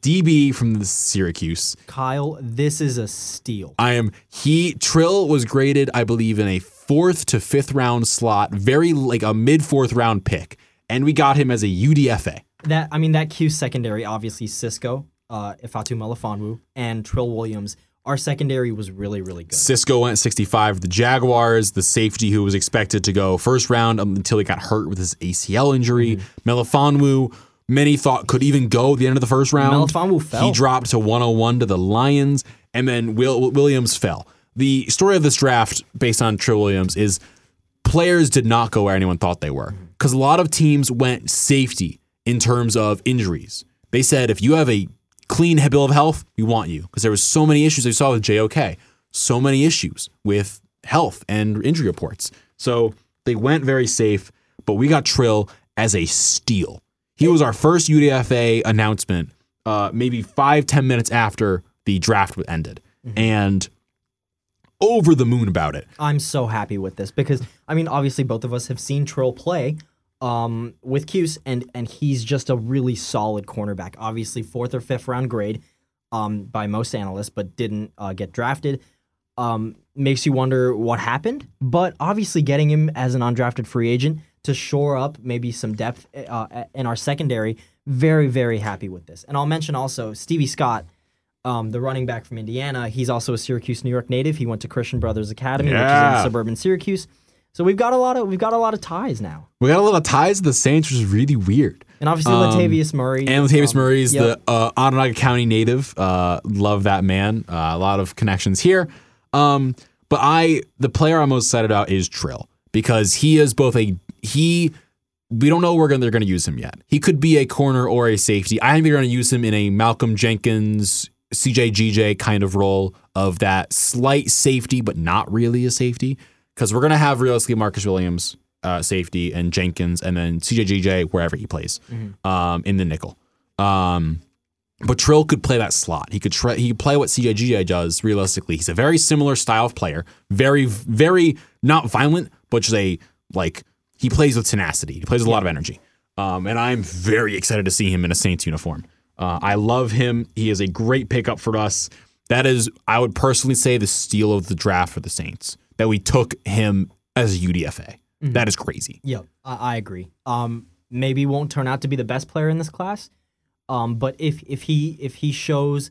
[SPEAKER 2] DB from the Syracuse.
[SPEAKER 1] Kyle, this is a steal.
[SPEAKER 2] I am he Trill was graded, I believe, in a fourth to fifth round slot, very like a mid fourth round pick, and we got him as a UDFA.
[SPEAKER 1] That I mean, that Q secondary, obviously Cisco, uh, Ifeatu Melifonwu, and Trill Williams. Our secondary was really, really good.
[SPEAKER 2] Cisco went 65. The Jaguars, the safety who was expected to go first round um, until he got hurt with his ACL injury. Melifonwu, many thought could even go the end of the first round.
[SPEAKER 1] Melifonwu fell.
[SPEAKER 2] He dropped to 101 to the Lions, and then Will, Williams fell. The story of this draft, based on Trill Williams, is players did not go where anyone thought they were because a lot of teams went safety in terms of injuries. They said if you have a clean bill of health, we want you because there was so many issues they saw with JOK, so many issues with health and injury reports. So they went very safe, but we got Trill as a steal. He was our first UDFA announcement, uh, maybe five ten minutes after the draft ended, and over the moon about it.
[SPEAKER 1] I'm so happy with this because I mean, obviously, both of us have seen Trill play um, with Cuse, and and he's just a really solid cornerback. Obviously, fourth or fifth round grade um, by most analysts, but didn't uh, get drafted. Um, makes you wonder what happened. But obviously, getting him as an undrafted free agent to shore up maybe some depth uh, in our secondary. Very, very happy with this. And I'll mention also Stevie Scott um, the running back from Indiana. He's also a Syracuse, New York native. He went to Christian Brothers Academy, which is
[SPEAKER 2] Yeah.
[SPEAKER 1] in suburban Syracuse. So we've got a lot of we've got a lot of ties now,
[SPEAKER 2] We got a little ties to the Saints, which is really weird.
[SPEAKER 1] and obviously
[SPEAKER 2] Um,
[SPEAKER 1] Latavius Murray
[SPEAKER 2] And Latavius
[SPEAKER 1] um,
[SPEAKER 2] Murray is
[SPEAKER 1] yep.
[SPEAKER 2] the uh, Onondaga County native. Uh, love that man. Uh, a lot of connections here. Um, but I, the player I'm most excited about is Trill because he is both a he. We don't know where they're going to use him yet. He could be a corner or a safety. I think they're going to use him in a Malcolm Jenkins, CJ GJ kind of role of that slight safety, but not really a safety. Because we're going to have realistically Marcus Williams, uh, safety, and Jenkins, and then CJ GJ wherever he plays um, in the nickel. Um, but Trill could play that slot. He could try, he could play what CJGJ does realistically. He's a very similar style of player. Very very not violent, but just a like he plays with tenacity. He plays with a lot of energy. Um, and I'm very excited to see him in a Saints uniform. Uh, I love him. He is a great pickup for us. That is, I would personally say, the steal of the draft for the Saints. That we took him as a UDFA. That is crazy.
[SPEAKER 1] Yep, I, I agree. Um, maybe won't turn out to be the best player in this class. Um, but if if he if he shows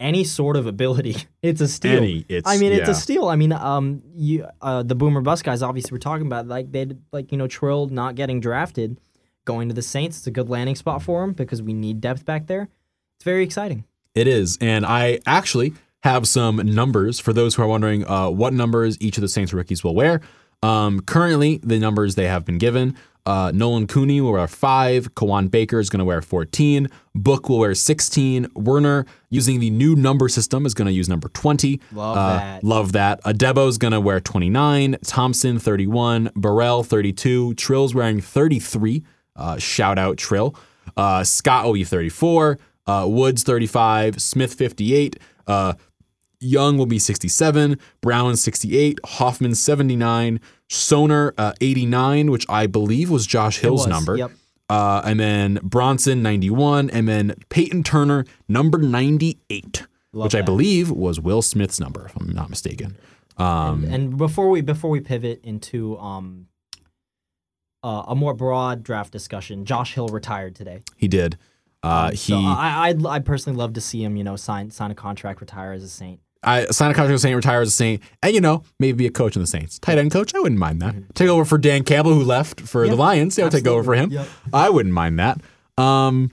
[SPEAKER 1] any sort of ability, *laughs* it's a steal.
[SPEAKER 2] Any, it's-
[SPEAKER 1] I mean, it's
[SPEAKER 2] yeah.
[SPEAKER 1] a steal. I mean, um, you uh, the Boomer Bus guys obviously were talking about like they like you know Trill not getting drafted, going to the Saints. It's a good landing spot for him because we need depth back there. It's very exciting.
[SPEAKER 2] It is. And I actually have some numbers for those who are wondering uh, what numbers each of the Saints rookies will wear. Um, currently, the numbers they have been given uh, Nolan Cooney will wear five. Kawaan Baker is going to wear 14. Book will wear 16. Werner, using the new number system, is going to use number 20.
[SPEAKER 1] Love
[SPEAKER 2] Uh,
[SPEAKER 1] that.
[SPEAKER 2] Love that. Adebo is going to wear 29. Thompson, 31. Burrell, 32. Trill's wearing 33. Uh, shout out Trill. Uh, Scott will be 34. Uh, Woods, 35. Smith, 58. Uh, Young will be 67, Brown 68, Hoffman 79, Soehner uh, 89, which I believe was Josh Hill's
[SPEAKER 1] was,
[SPEAKER 2] number.
[SPEAKER 1] yep.
[SPEAKER 2] Uh, and then Bronson 91, and then Peyton Turner number 98, which I believe was Will Smith's number, if I'm not mistaken. Um,
[SPEAKER 1] and before we before we pivot into um, uh, a more broad draft discussion, Josh Hill retired today.
[SPEAKER 2] he did. Uh, he
[SPEAKER 1] So I I'd, I'd personally love to see him, you know, sign sign a contract, retire as a Saint.
[SPEAKER 2] I sign a contract with Saint, retire as a Saint, and you know, maybe be a coach in the Saints. Tight end coach, I wouldn't mind that. Take over for Dan Campbell, who left for the
[SPEAKER 1] Mm-hmm.
[SPEAKER 2] Lions. Yeah, take over for him.
[SPEAKER 1] Yep.
[SPEAKER 2] I wouldn't mind that. Um,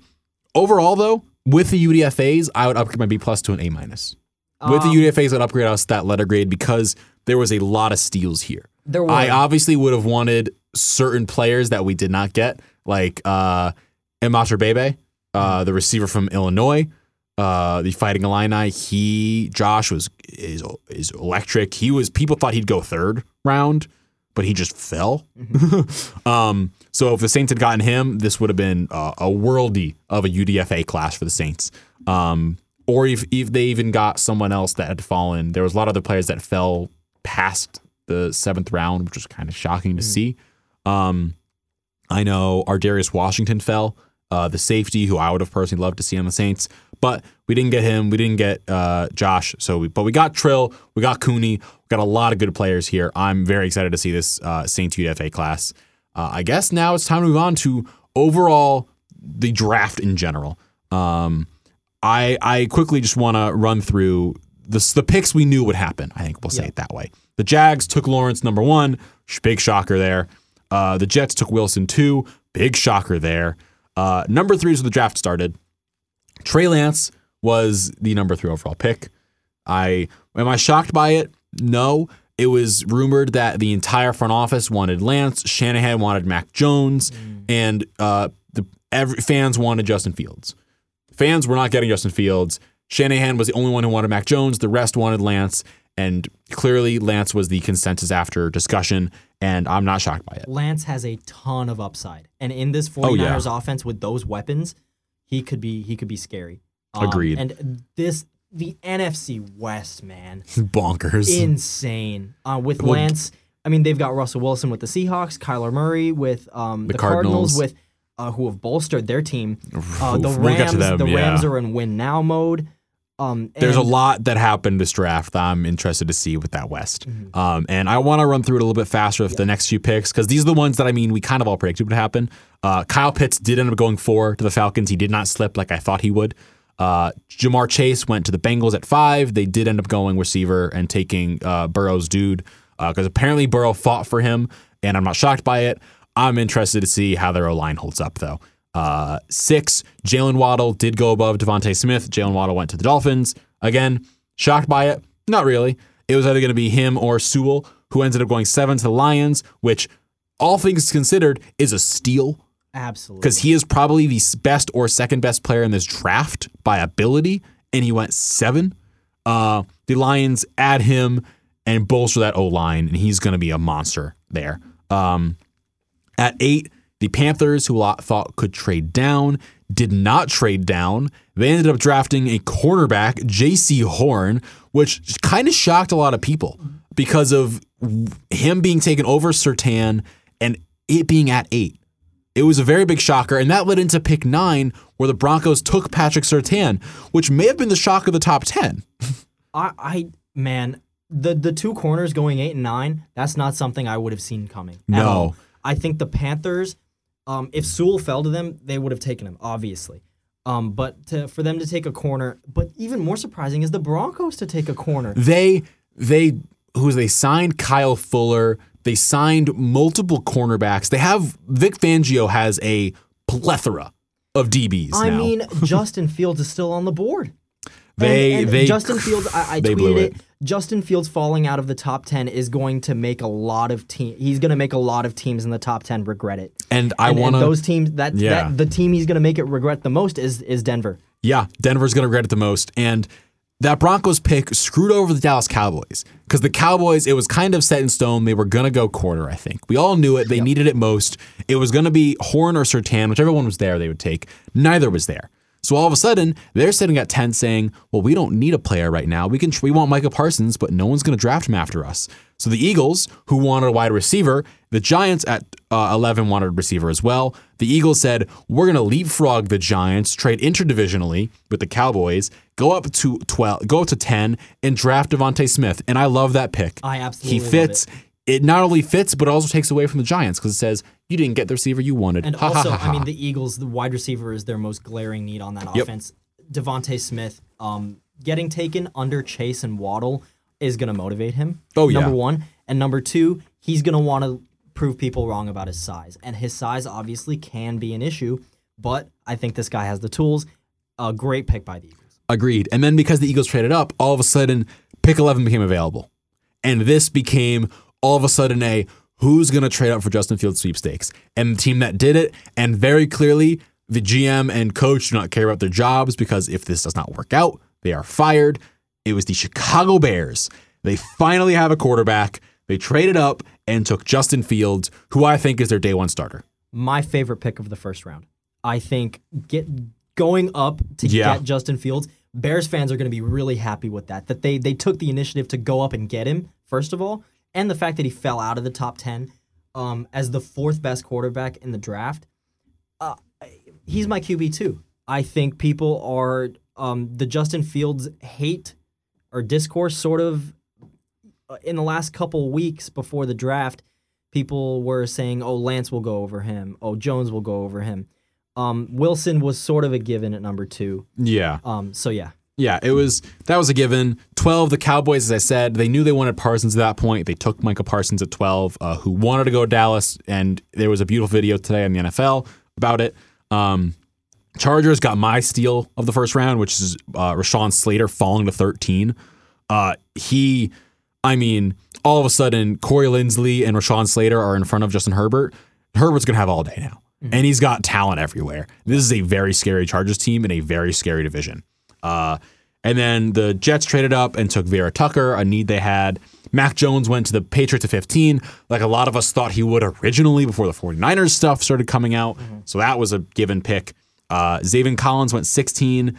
[SPEAKER 2] overall, though, with the UDFA's, I would upgrade my B plus to an A minus. With the
[SPEAKER 1] Um,
[SPEAKER 2] UDFA's, I'd upgrade us that letter grade because there was a lot of steals here.
[SPEAKER 1] There were.
[SPEAKER 2] I obviously would have wanted certain players that we did not get, like uh, Imatorbhebhe, uh, the receiver from Illinois, uh, the Fighting Illini. He Josh was is is electric. He was people thought he'd go third round, but he just fell. *laughs* um, so if the Saints had gotten him, this would have been uh, a worldy of a UDFA class for the Saints. Um, or if, if they even got someone else that had fallen, there was a lot of other players that fell past the seventh round, which was kind of shocking to see. Um, I know Ar'Darius Washington fell, uh, the safety who I would have personally loved to see on the Saints, but we didn't get him. We didn't get uh, Josh. So, we, but we got Trill, we got Cooney, we got a lot of good players here. I'm very excited to see this uh, Saints UDFA class. Uh, I guess now it's time to move on to overall the draft in general. Um, I I quickly just want to run through the the picks we knew would happen. I think we'll say
[SPEAKER 1] Yeah.
[SPEAKER 2] it that way. The Jags took Lawrence number one, big shocker there. Uh, the Jets took Wilson two, big shocker there. Uh, number three is where the draft started. Trey Lance was the number three overall pick. I am I shocked by it? No. It was rumored that the entire front office wanted Lance, Shanahan wanted Mac Jones, and uh, the every, fans wanted Justin Fields. Fans were not getting Justin Fields. Shanahan was the only one who wanted Mac Jones. The rest wanted Lance. And clearly, Lance was the consensus after discussion, and I'm not shocked by it.
[SPEAKER 1] Lance has a ton of upside, and in this 49ers
[SPEAKER 2] Oh, yeah.
[SPEAKER 1] offense with those weapons, he could be he could be scary. Um,
[SPEAKER 2] Agreed.
[SPEAKER 1] And this the NFC West, man, *laughs*
[SPEAKER 2] Bonkers.
[SPEAKER 1] insane. Uh, with
[SPEAKER 2] Well,
[SPEAKER 1] Lance, I mean they've got Russell Wilson with the Seahawks, Kyler Murray with um, the,
[SPEAKER 2] The
[SPEAKER 1] Cardinals,
[SPEAKER 2] Cardinals.
[SPEAKER 1] with uh, who have bolstered their team. Uh, the Rams,
[SPEAKER 2] we'll them,
[SPEAKER 1] the Rams
[SPEAKER 2] yeah.
[SPEAKER 1] are in win now mode. Um,
[SPEAKER 2] There's a lot that happened this draft that I'm interested to see with that West.
[SPEAKER 1] Mm-hmm.
[SPEAKER 2] Um, and I want to run through it a little bit faster with the next few picks because these are the ones that I mean we kind of all predicted would happen. Uh, Kyle Pitts did end up going four to the Falcons. He did not slip like I thought he would. Uh, Ja'Marr Chase went to the Bengals at five. They did end up going receiver and taking uh, Burrow's dude because apparently Burrow fought for him, and I'm not shocked by it. I'm interested to see how their O line holds up though. Uh, six, Jalen Waddle did go above DeVonta Smith. Jalen Waddle went to the Dolphins. Again, shocked by it? Not really. It was either going to be him or Sewell, who ended up going seven to the Lions, which, all things considered, is a steal
[SPEAKER 1] absolutely
[SPEAKER 2] because he is probably the best or second best player in this draft by ability, and he went seven. Uh, the Lions add him and bolster that O line, and he's going to be a monster there. Um, at eight, the Panthers, who a lot thought could trade down, did not trade down. They ended up drafting a cornerback, Jaycee Horn, which kind of shocked a lot of people because of him being taken over Surtain and it being at eight. It was a very big shocker, and that led into pick nine, where the Broncos took Patrick Surtain, which may have been the shock of the top 10. *laughs*
[SPEAKER 1] I, I man, the the two corners going eight and nine, that's not something I would have seen coming. at
[SPEAKER 2] No.
[SPEAKER 1] all. I think the Panthers, um, if Sewell fell to them, they would have taken him, obviously. Um, but to, for them to take a corner, but even more surprising is the Broncos to take a corner.
[SPEAKER 2] They they who they signed Kyle Fuller. They signed multiple cornerbacks. They have Vic Fangio has a plethora of DBs
[SPEAKER 1] I
[SPEAKER 2] now.
[SPEAKER 1] mean, *laughs* Justin Fields is still on the board.
[SPEAKER 2] They-
[SPEAKER 1] and, and
[SPEAKER 2] they-
[SPEAKER 1] Justin Fields. I, I tweeted it.
[SPEAKER 2] it.
[SPEAKER 1] Justin Fields falling out of the top ten is going to make a lot of team. He's going to make a lot of teams in the top ten regret it.
[SPEAKER 2] and I want
[SPEAKER 1] those teams that,
[SPEAKER 2] Yeah.
[SPEAKER 1] that the team he's going to make it regret the most is is Denver.
[SPEAKER 2] Yeah, Denver's going to regret it the most. And that Broncos pick screwed over the Dallas Cowboys because the Cowboys, it was kind of set in stone. They were going to go quarter, I think. We all knew it. They needed it most. It was going to be Horn or Surtain, whichever one was there, they would take. Neither was there. So all of a sudden, they're sitting at 10 saying, well, we don't need a player right now. We can we want Micah Parsons, but no one's going to draft him after us. So the Eagles, who wanted a wide receiver, the Giants at uh, 11 wanted a receiver as well. The Eagles said, we're going to leapfrog the Giants, trade interdivisionally with the Cowboys, go up to 12, go up to 10 and draft DeVonta Smith. And I love that pick.
[SPEAKER 1] I absolutely
[SPEAKER 2] He fits. It. not only fits, but also takes away from the Giants because it says you didn't get the receiver you wanted.
[SPEAKER 1] And
[SPEAKER 2] Ha, ha,
[SPEAKER 1] also,
[SPEAKER 2] ha,
[SPEAKER 1] I mean, the Eagles, the wide receiver is their most glaring need on that
[SPEAKER 2] Yep.
[SPEAKER 1] offense. DeVonta Smith, um, getting taken under Chase and Waddle is going to motivate him.
[SPEAKER 2] Oh, yeah.
[SPEAKER 1] Number one. And number two, he's going to want to prove people wrong about his size. And his size obviously can be an issue, but I think this guy has the tools. A great pick by the Eagles.
[SPEAKER 2] Agreed. And then because the Eagles traded up, all of a sudden, pick 11 became available. And this became all of a sudden a who's going to trade up for Justin Fields sweepstakes. And the team that did it, and very clearly, the GM and coach do not care about their jobs because if this does not work out, they are fired. It was the Chicago Bears. They finally have a quarterback. They traded up and took Justin Fields, who I think is their day one starter.
[SPEAKER 1] my favorite pick of the first round. I think get going up to
[SPEAKER 2] Yeah.
[SPEAKER 1] get Justin Fields. Bears fans are going to be really happy with that. That they they took the initiative to go up and get him first of all, and the fact that he fell out of the top ten um, as the fourth best quarterback in the draft. Uh, he's my QB too. I think people are um, the Justin Fields hate or discourse sort of uh, in the last couple weeks before the draft, people were saying, "Oh, Lance will go over him. Oh, Jones will go over him." Um, Wilson was sort of a given at number two.
[SPEAKER 2] Yeah.
[SPEAKER 1] Um, so yeah,
[SPEAKER 2] Yeah, it was that was a given. Twelve, the Cowboys, as I said, they knew they wanted Parsons at that point. They took Micah Parsons at twelve, uh, who wanted to go to Dallas, and there was a beautiful video today on the NFL about it. Um, Chargers got my steal of the first round, which is uh, Rashawn Slater falling to thirteen. Uh, he, I mean, all of a sudden, Corey Linsley and Rashawn Slater are in front of Justin Herbert. Herbert's gonna have all day now, and he's got talent everywhere. This is a very scary Chargers team in a very scary division. Uh, And then the Jets traded up and took Vera Tucker, a need they had. Mac Jones went to the Patriots at 15, like a lot of us thought he would originally before the 49ers stuff started coming out. So that was a given pick. Uh, Zaven Collins went 16.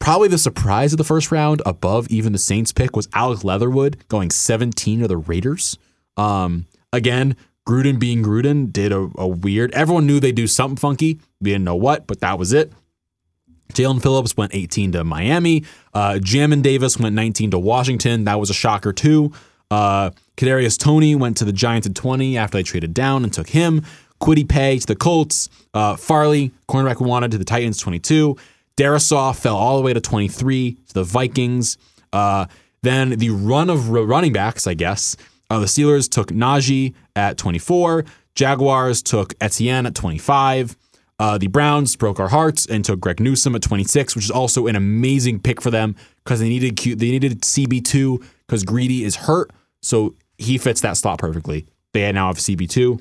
[SPEAKER 2] Probably the surprise of the first round, above even the Saints pick, was Alex Leatherwood going 17 to the Raiders. Um, again, Gruden being Gruden did a, a weird. Everyone knew they'd do something funky. We didn't know what, but that was it. Jaelan Phillips went 18 to Miami. Uh, Jamin Davis went 19 to Washington. That was a shocker too. Uh, Kadarius Toney went to the Giants at 20 after they traded down and took him. Kwity Paye to the Colts. Uh, Farley, cornerback we wanted, to the Titans 22. Darrisaw fell all the way to 23 to the Vikings. Uh, then the run of running backs, I guess. Uh, the Steelers took Najee at 24. Jaguars took Etienne at 25. Uh, the Browns broke our hearts and took Greg Newsome at 26, which is also an amazing pick for them because they needed Q, they needed CB2 because Greedy is hurt, so he fits that slot perfectly. They now have CB2.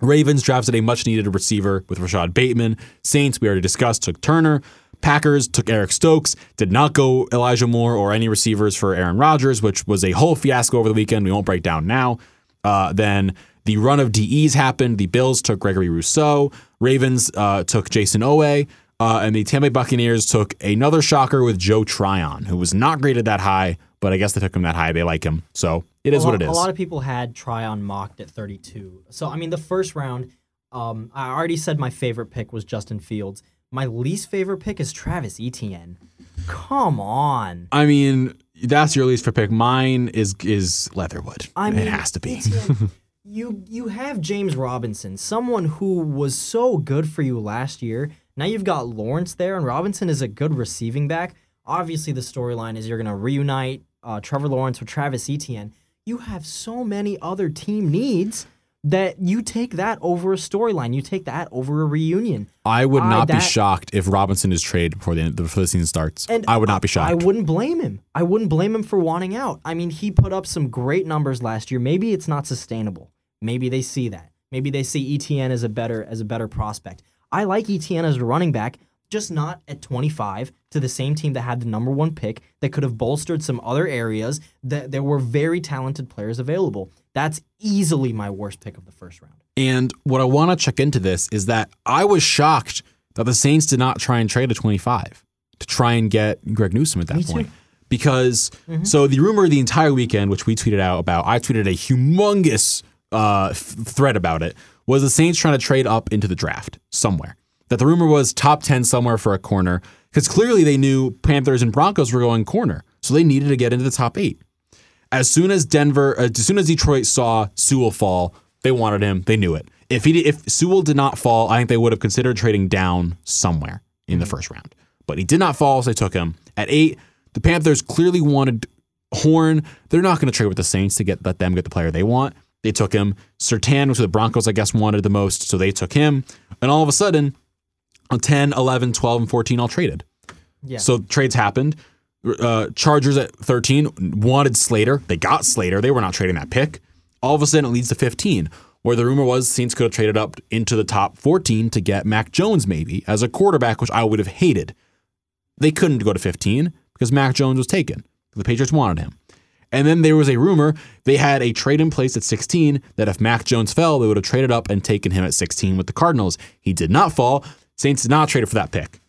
[SPEAKER 2] Ravens drafted a much needed receiver with Rashod Bateman. Saints, we already discussed, took Turner. Packers took Eric Stokes, did not go Elijah Moore or any receivers for Aaron Rodgers, which was a whole fiasco over the weekend. We won't break down now. Uh, then the run of DEs happened. The Bills took Gregory Rousseau. Ravens uh, took Jayson Oweh. Uh, and the Tampa Bay Buccaneers took another shocker with Joe Tryon, who was not graded that high, but I guess they took him that high. They like him. So it is
[SPEAKER 1] a
[SPEAKER 2] what it is.
[SPEAKER 1] A lot of people had Tryon mocked at 32. So I mean, the first round, um, I already said my favorite pick was Justin Fields. My least favorite pick is Travis Etienne. Come on.
[SPEAKER 2] I mean, that's your least for pick. Mine is is Leatherwood.
[SPEAKER 1] I mean,
[SPEAKER 2] it has to be.
[SPEAKER 1] You you have James Robinson, someone who was so good for you last year. Now you've got Lawrence there, and Robinson is a good receiving back. Obviously, the storyline is you're going to reunite uh, Trevor Lawrence with Travis Etienne. You have so many other team needs that you take that over a storyline. You take that over a reunion.
[SPEAKER 2] I would
[SPEAKER 1] I-
[SPEAKER 2] not be shocked if Robinson is traded before the end, before the season starts.
[SPEAKER 1] And
[SPEAKER 2] I would not be shocked.
[SPEAKER 1] I wouldn't blame him. I wouldn't blame him for wanting out. I mean, he put up some great numbers last year. Maybe it's not sustainable. Maybe they see that. Maybe they see Etienne as a better as a better prospect. I like Etienne as a running back, just not at 25 to the same team that had the number one pick that could have bolstered some other areas that there were very talented players available. That's easily my worst pick of the first round.
[SPEAKER 2] And what I want to check into this is that I was shocked that the Saints did not try and trade a 25 to try and get Greg Newsome at that
[SPEAKER 1] Me too.
[SPEAKER 2] point. Because mm-hmm. so the rumor the entire weekend, which we tweeted out about, I tweeted a humongous uh, th- thread about it, was the Saints trying to trade up into the draft somewhere. That the rumor was top 10 somewhere for a corner, because clearly they knew Panthers and Broncos were going corner. So they needed to get into the top eight. As soon as Denver, uh, as soon as Detroit saw Sewell fall, they wanted him. They knew it. If he, did, if Sewell did not fall, I think they would have considered trading down somewhere in the first round. But he did not fall, so they took him at eight. The Panthers clearly wanted Horn. They're not going to trade with the Saints to get let them get the player they want. They took him. Surtain, which the Broncos, I guess, wanted the most, so they took him. And all of a sudden, on 10, 11, 12, and 14 all traded.
[SPEAKER 1] Yeah.
[SPEAKER 2] So trades happened. Uh, Chargers at 13 wanted Slater. They got Slater. They were not trading that pick. All of a sudden, it leads to 15, where the rumor was Saints could have traded up into the top 14 to get Mac Jones maybe as a quarterback, which I would have hated. They couldn't go to 15 because Mac Jones was taken. The Patriots wanted him. And then there was a rumor they had a trade in place at 16 that if Mac Jones fell, they would have traded up and taken him at 16 with the Cardinals. He did not fall. Saints did not trade for that pick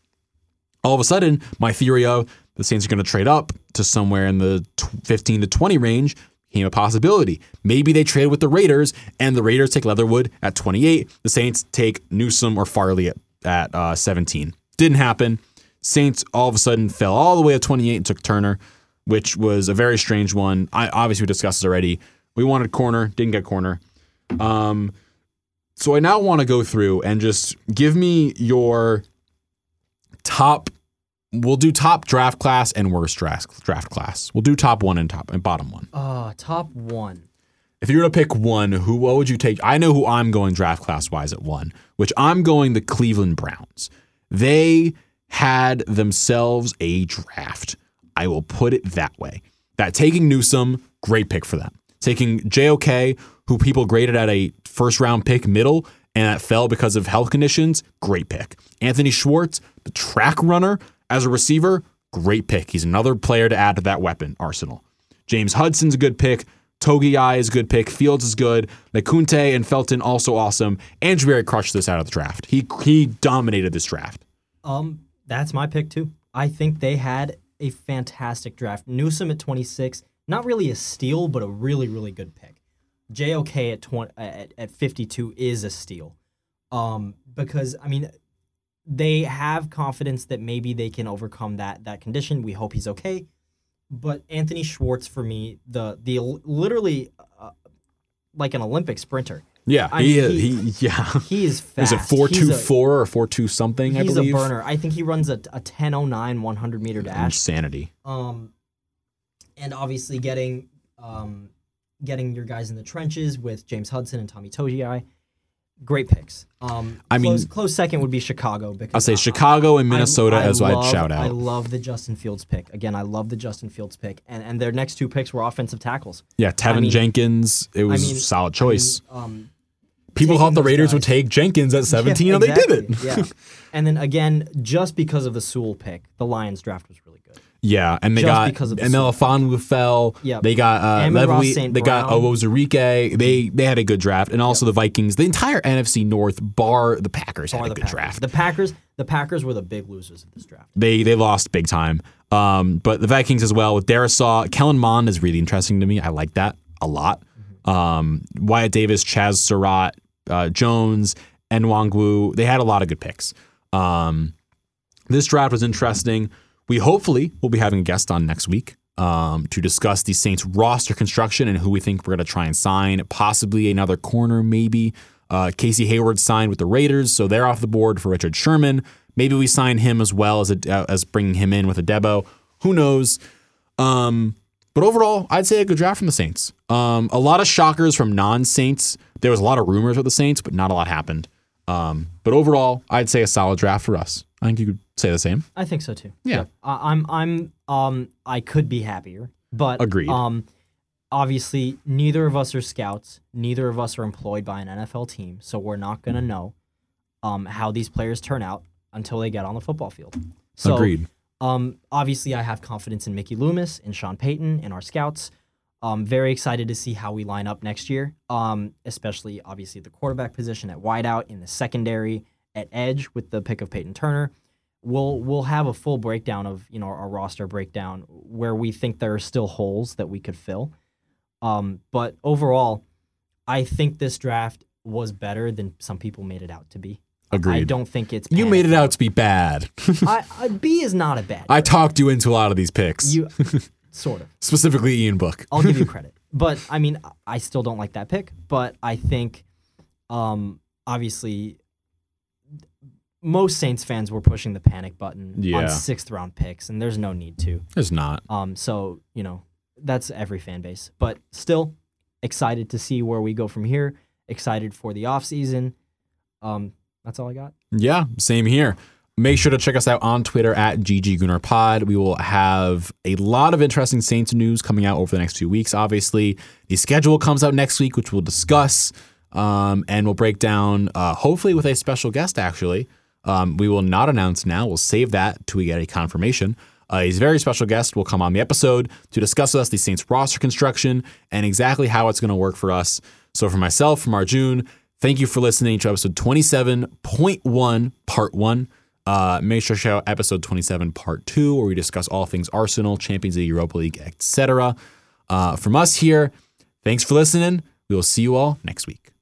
[SPEAKER 2] all of a sudden, my theory of the Saints are going to trade up to somewhere in the 15 to 20 range became a possibility. Maybe they trade with the Raiders, and the Raiders take Leatherwood at 28. The Saints take Newsome or Farley at, at uh, 17. Didn't happen. Saints all of a sudden fell all the way to 28 and took Turner, which was a very strange one. I obviously we discussed this already. We wanted corner, didn't get corner. Um, so I now want to go through and just give me your top we'll do top draft class and worst draft draft class. We'll do top one and top and bottom one.
[SPEAKER 1] uh, top one.
[SPEAKER 2] If you were to pick one, who what would you take? I know who I'm going draft class wise at one, which I'm going the Cleveland Browns. They had themselves a draft. I will put it that way. That taking Newsome, great pick for them. Taking JOK, who people graded at a first round pick middle, and that fell because of health conditions, great pick. Anthony Schwartz, the track runner as a receiver, great pick. He's another player to add to that weapon arsenal. James Hudson's a good pick. Togiai is a good pick. Fields is good. LeCounte and Felton also awesome. Andrew Berry crushed this out of the draft. He he dominated this draft.
[SPEAKER 1] Um, that's my pick too. I think they had a fantastic draft. Newsome at 26, not really a steal, but a really really good pick. JOK at 20 at, at 52 is a steal. Um, because I mean, they have confidence that maybe they can overcome that that condition. We hope he's okay. But Anthony Schwartz for me, the the literally uh, like an Olympic sprinter.
[SPEAKER 2] Yeah,
[SPEAKER 1] I
[SPEAKER 2] he,
[SPEAKER 1] mean,
[SPEAKER 2] is-
[SPEAKER 1] he-
[SPEAKER 2] yeah. *laughs*
[SPEAKER 1] He is fast.
[SPEAKER 2] Is it four two four or four two something? I
[SPEAKER 1] He's
[SPEAKER 2] believe.
[SPEAKER 1] a burner. I think he runs a, a 1009 100 meter dash.
[SPEAKER 2] Insanity.
[SPEAKER 1] Um, and obviously getting um, getting your guys in the trenches with James Hudson and Tommy Togiai. Great picks. Um,
[SPEAKER 2] I mean-
[SPEAKER 1] close, close second would be Chicago because
[SPEAKER 2] I'll say
[SPEAKER 1] I-
[SPEAKER 2] Chicago and Minnesota
[SPEAKER 1] I
[SPEAKER 2] as
[SPEAKER 1] love-
[SPEAKER 2] I'd shout out.
[SPEAKER 1] I love the Justin Fields pick. Again, I love the Justin Fields pick, and and their next two picks were offensive tackles.
[SPEAKER 2] Yeah, Tevin
[SPEAKER 1] mean-
[SPEAKER 2] Jenkins. It was
[SPEAKER 1] mean-
[SPEAKER 2] solid choice.
[SPEAKER 1] I um,
[SPEAKER 2] People thought the Raiders would take Jenkins at *laughs* 17,
[SPEAKER 1] Yeah,
[SPEAKER 2] and they did it.
[SPEAKER 1] yeah. *laughs* And then again, just because of the Sewell pick, the Lions draft was really good.
[SPEAKER 2] Yeah, and they
[SPEAKER 1] Just
[SPEAKER 2] got
[SPEAKER 1] because of the
[SPEAKER 2] and Melifonwu fell.
[SPEAKER 1] Yep.
[SPEAKER 2] They got uh,
[SPEAKER 1] Amon Ross
[SPEAKER 2] Levy.
[SPEAKER 1] St.
[SPEAKER 2] They got
[SPEAKER 1] Brown.
[SPEAKER 2] Onwuzurike. They they had a good draft, and also the Vikings. The entire NFC North, bar the Packers, had a
[SPEAKER 1] the
[SPEAKER 2] good
[SPEAKER 1] Packers.
[SPEAKER 2] draft.
[SPEAKER 1] The Packers, the Packers were the big losers of this draft.
[SPEAKER 2] They they lost big time. Um, but the Vikings as well with Darrisaw. Kellen Mond is really interesting to me. I like that a lot. Um, Wyatt Davis, Chaz Surratt, uh, Jones, and Nwangwu. They had a lot of good picks. Um, this draft was interesting. We hopefully will be having a guest on next week um, to discuss the Saints roster construction and who we think we're going to try and sign. Possibly another corner, maybe. Uh, Casey Hayward signed with the Raiders, so they're off the board for Richard Sherman. Maybe we sign him as well as a, as bringing him in with Adebo. Who knows? Um, but overall, I'd say a good draft from the Saints. Um, a lot of shockers from non-Saints. There was a lot of rumors with the Saints, but not a lot happened. Um, but overall, I'd say a solid draft for us. I think you could say the same.
[SPEAKER 1] I think so too.
[SPEAKER 2] Yeah.
[SPEAKER 1] I, I'm I'm um I could be happier, but
[SPEAKER 2] Agreed.
[SPEAKER 1] Um, obviously neither of us are scouts. Neither of us are employed by an NFL team, so we're not gonna know um how these players turn out until they get on the football field. So,
[SPEAKER 2] Agreed.
[SPEAKER 1] Um, obviously, I have confidence in Mickey Loomis, in Sean Payton, in our scouts. Um, very excited to see how we line up next year. Um, especially obviously the quarterback position at wideout, in the secondary at edge with the pick of Peyton Turner. We'll we'll have a full breakdown of you know our roster breakdown where we think there are still holes that we could fill. Um, but overall, I think this draft was better than some people made it out to be.
[SPEAKER 2] Agreed.
[SPEAKER 1] I don't think it's
[SPEAKER 2] You made it out to be bad. *laughs*
[SPEAKER 1] I, I, B is not a bad.
[SPEAKER 2] I talked you into a lot of these picks,
[SPEAKER 1] You *laughs* sort of.
[SPEAKER 2] specifically Ian Book.
[SPEAKER 1] I'll give you *laughs* credit. But I mean, I still don't like that pick. But I think, um, obviously, most Saints fans were pushing the panic button
[SPEAKER 2] Yeah.
[SPEAKER 1] on sixth round picks, and there's no need to.
[SPEAKER 2] There's not.
[SPEAKER 1] Um, so you know, that's every fan base. But still, excited to see where we go from here. Excited for the off season. Um, that's all I got.
[SPEAKER 2] Yeah, same here. Make sure to check us out on Twitter at GGGoonerPod. We will have a lot of interesting Saints news coming out over the next few weeks. Obviously, the schedule comes out next week, which we'll discuss, um, and we'll break down, uh, hopefully with a special guest, actually. Um, we will not announce now. We'll save that till we get a confirmation. Uh, a very special guest. Will come on the episode to discuss with us the Saints roster construction and exactly how it's going to work for us. So, for myself, from Arjun, thank you for listening to episode 27.1, part one. Uh, make sure to check out episode 27, part two, where we discuss all things Arsenal, Champions League, Europa League, etc. Uh, from us here, thanks for listening. We will see you all next week.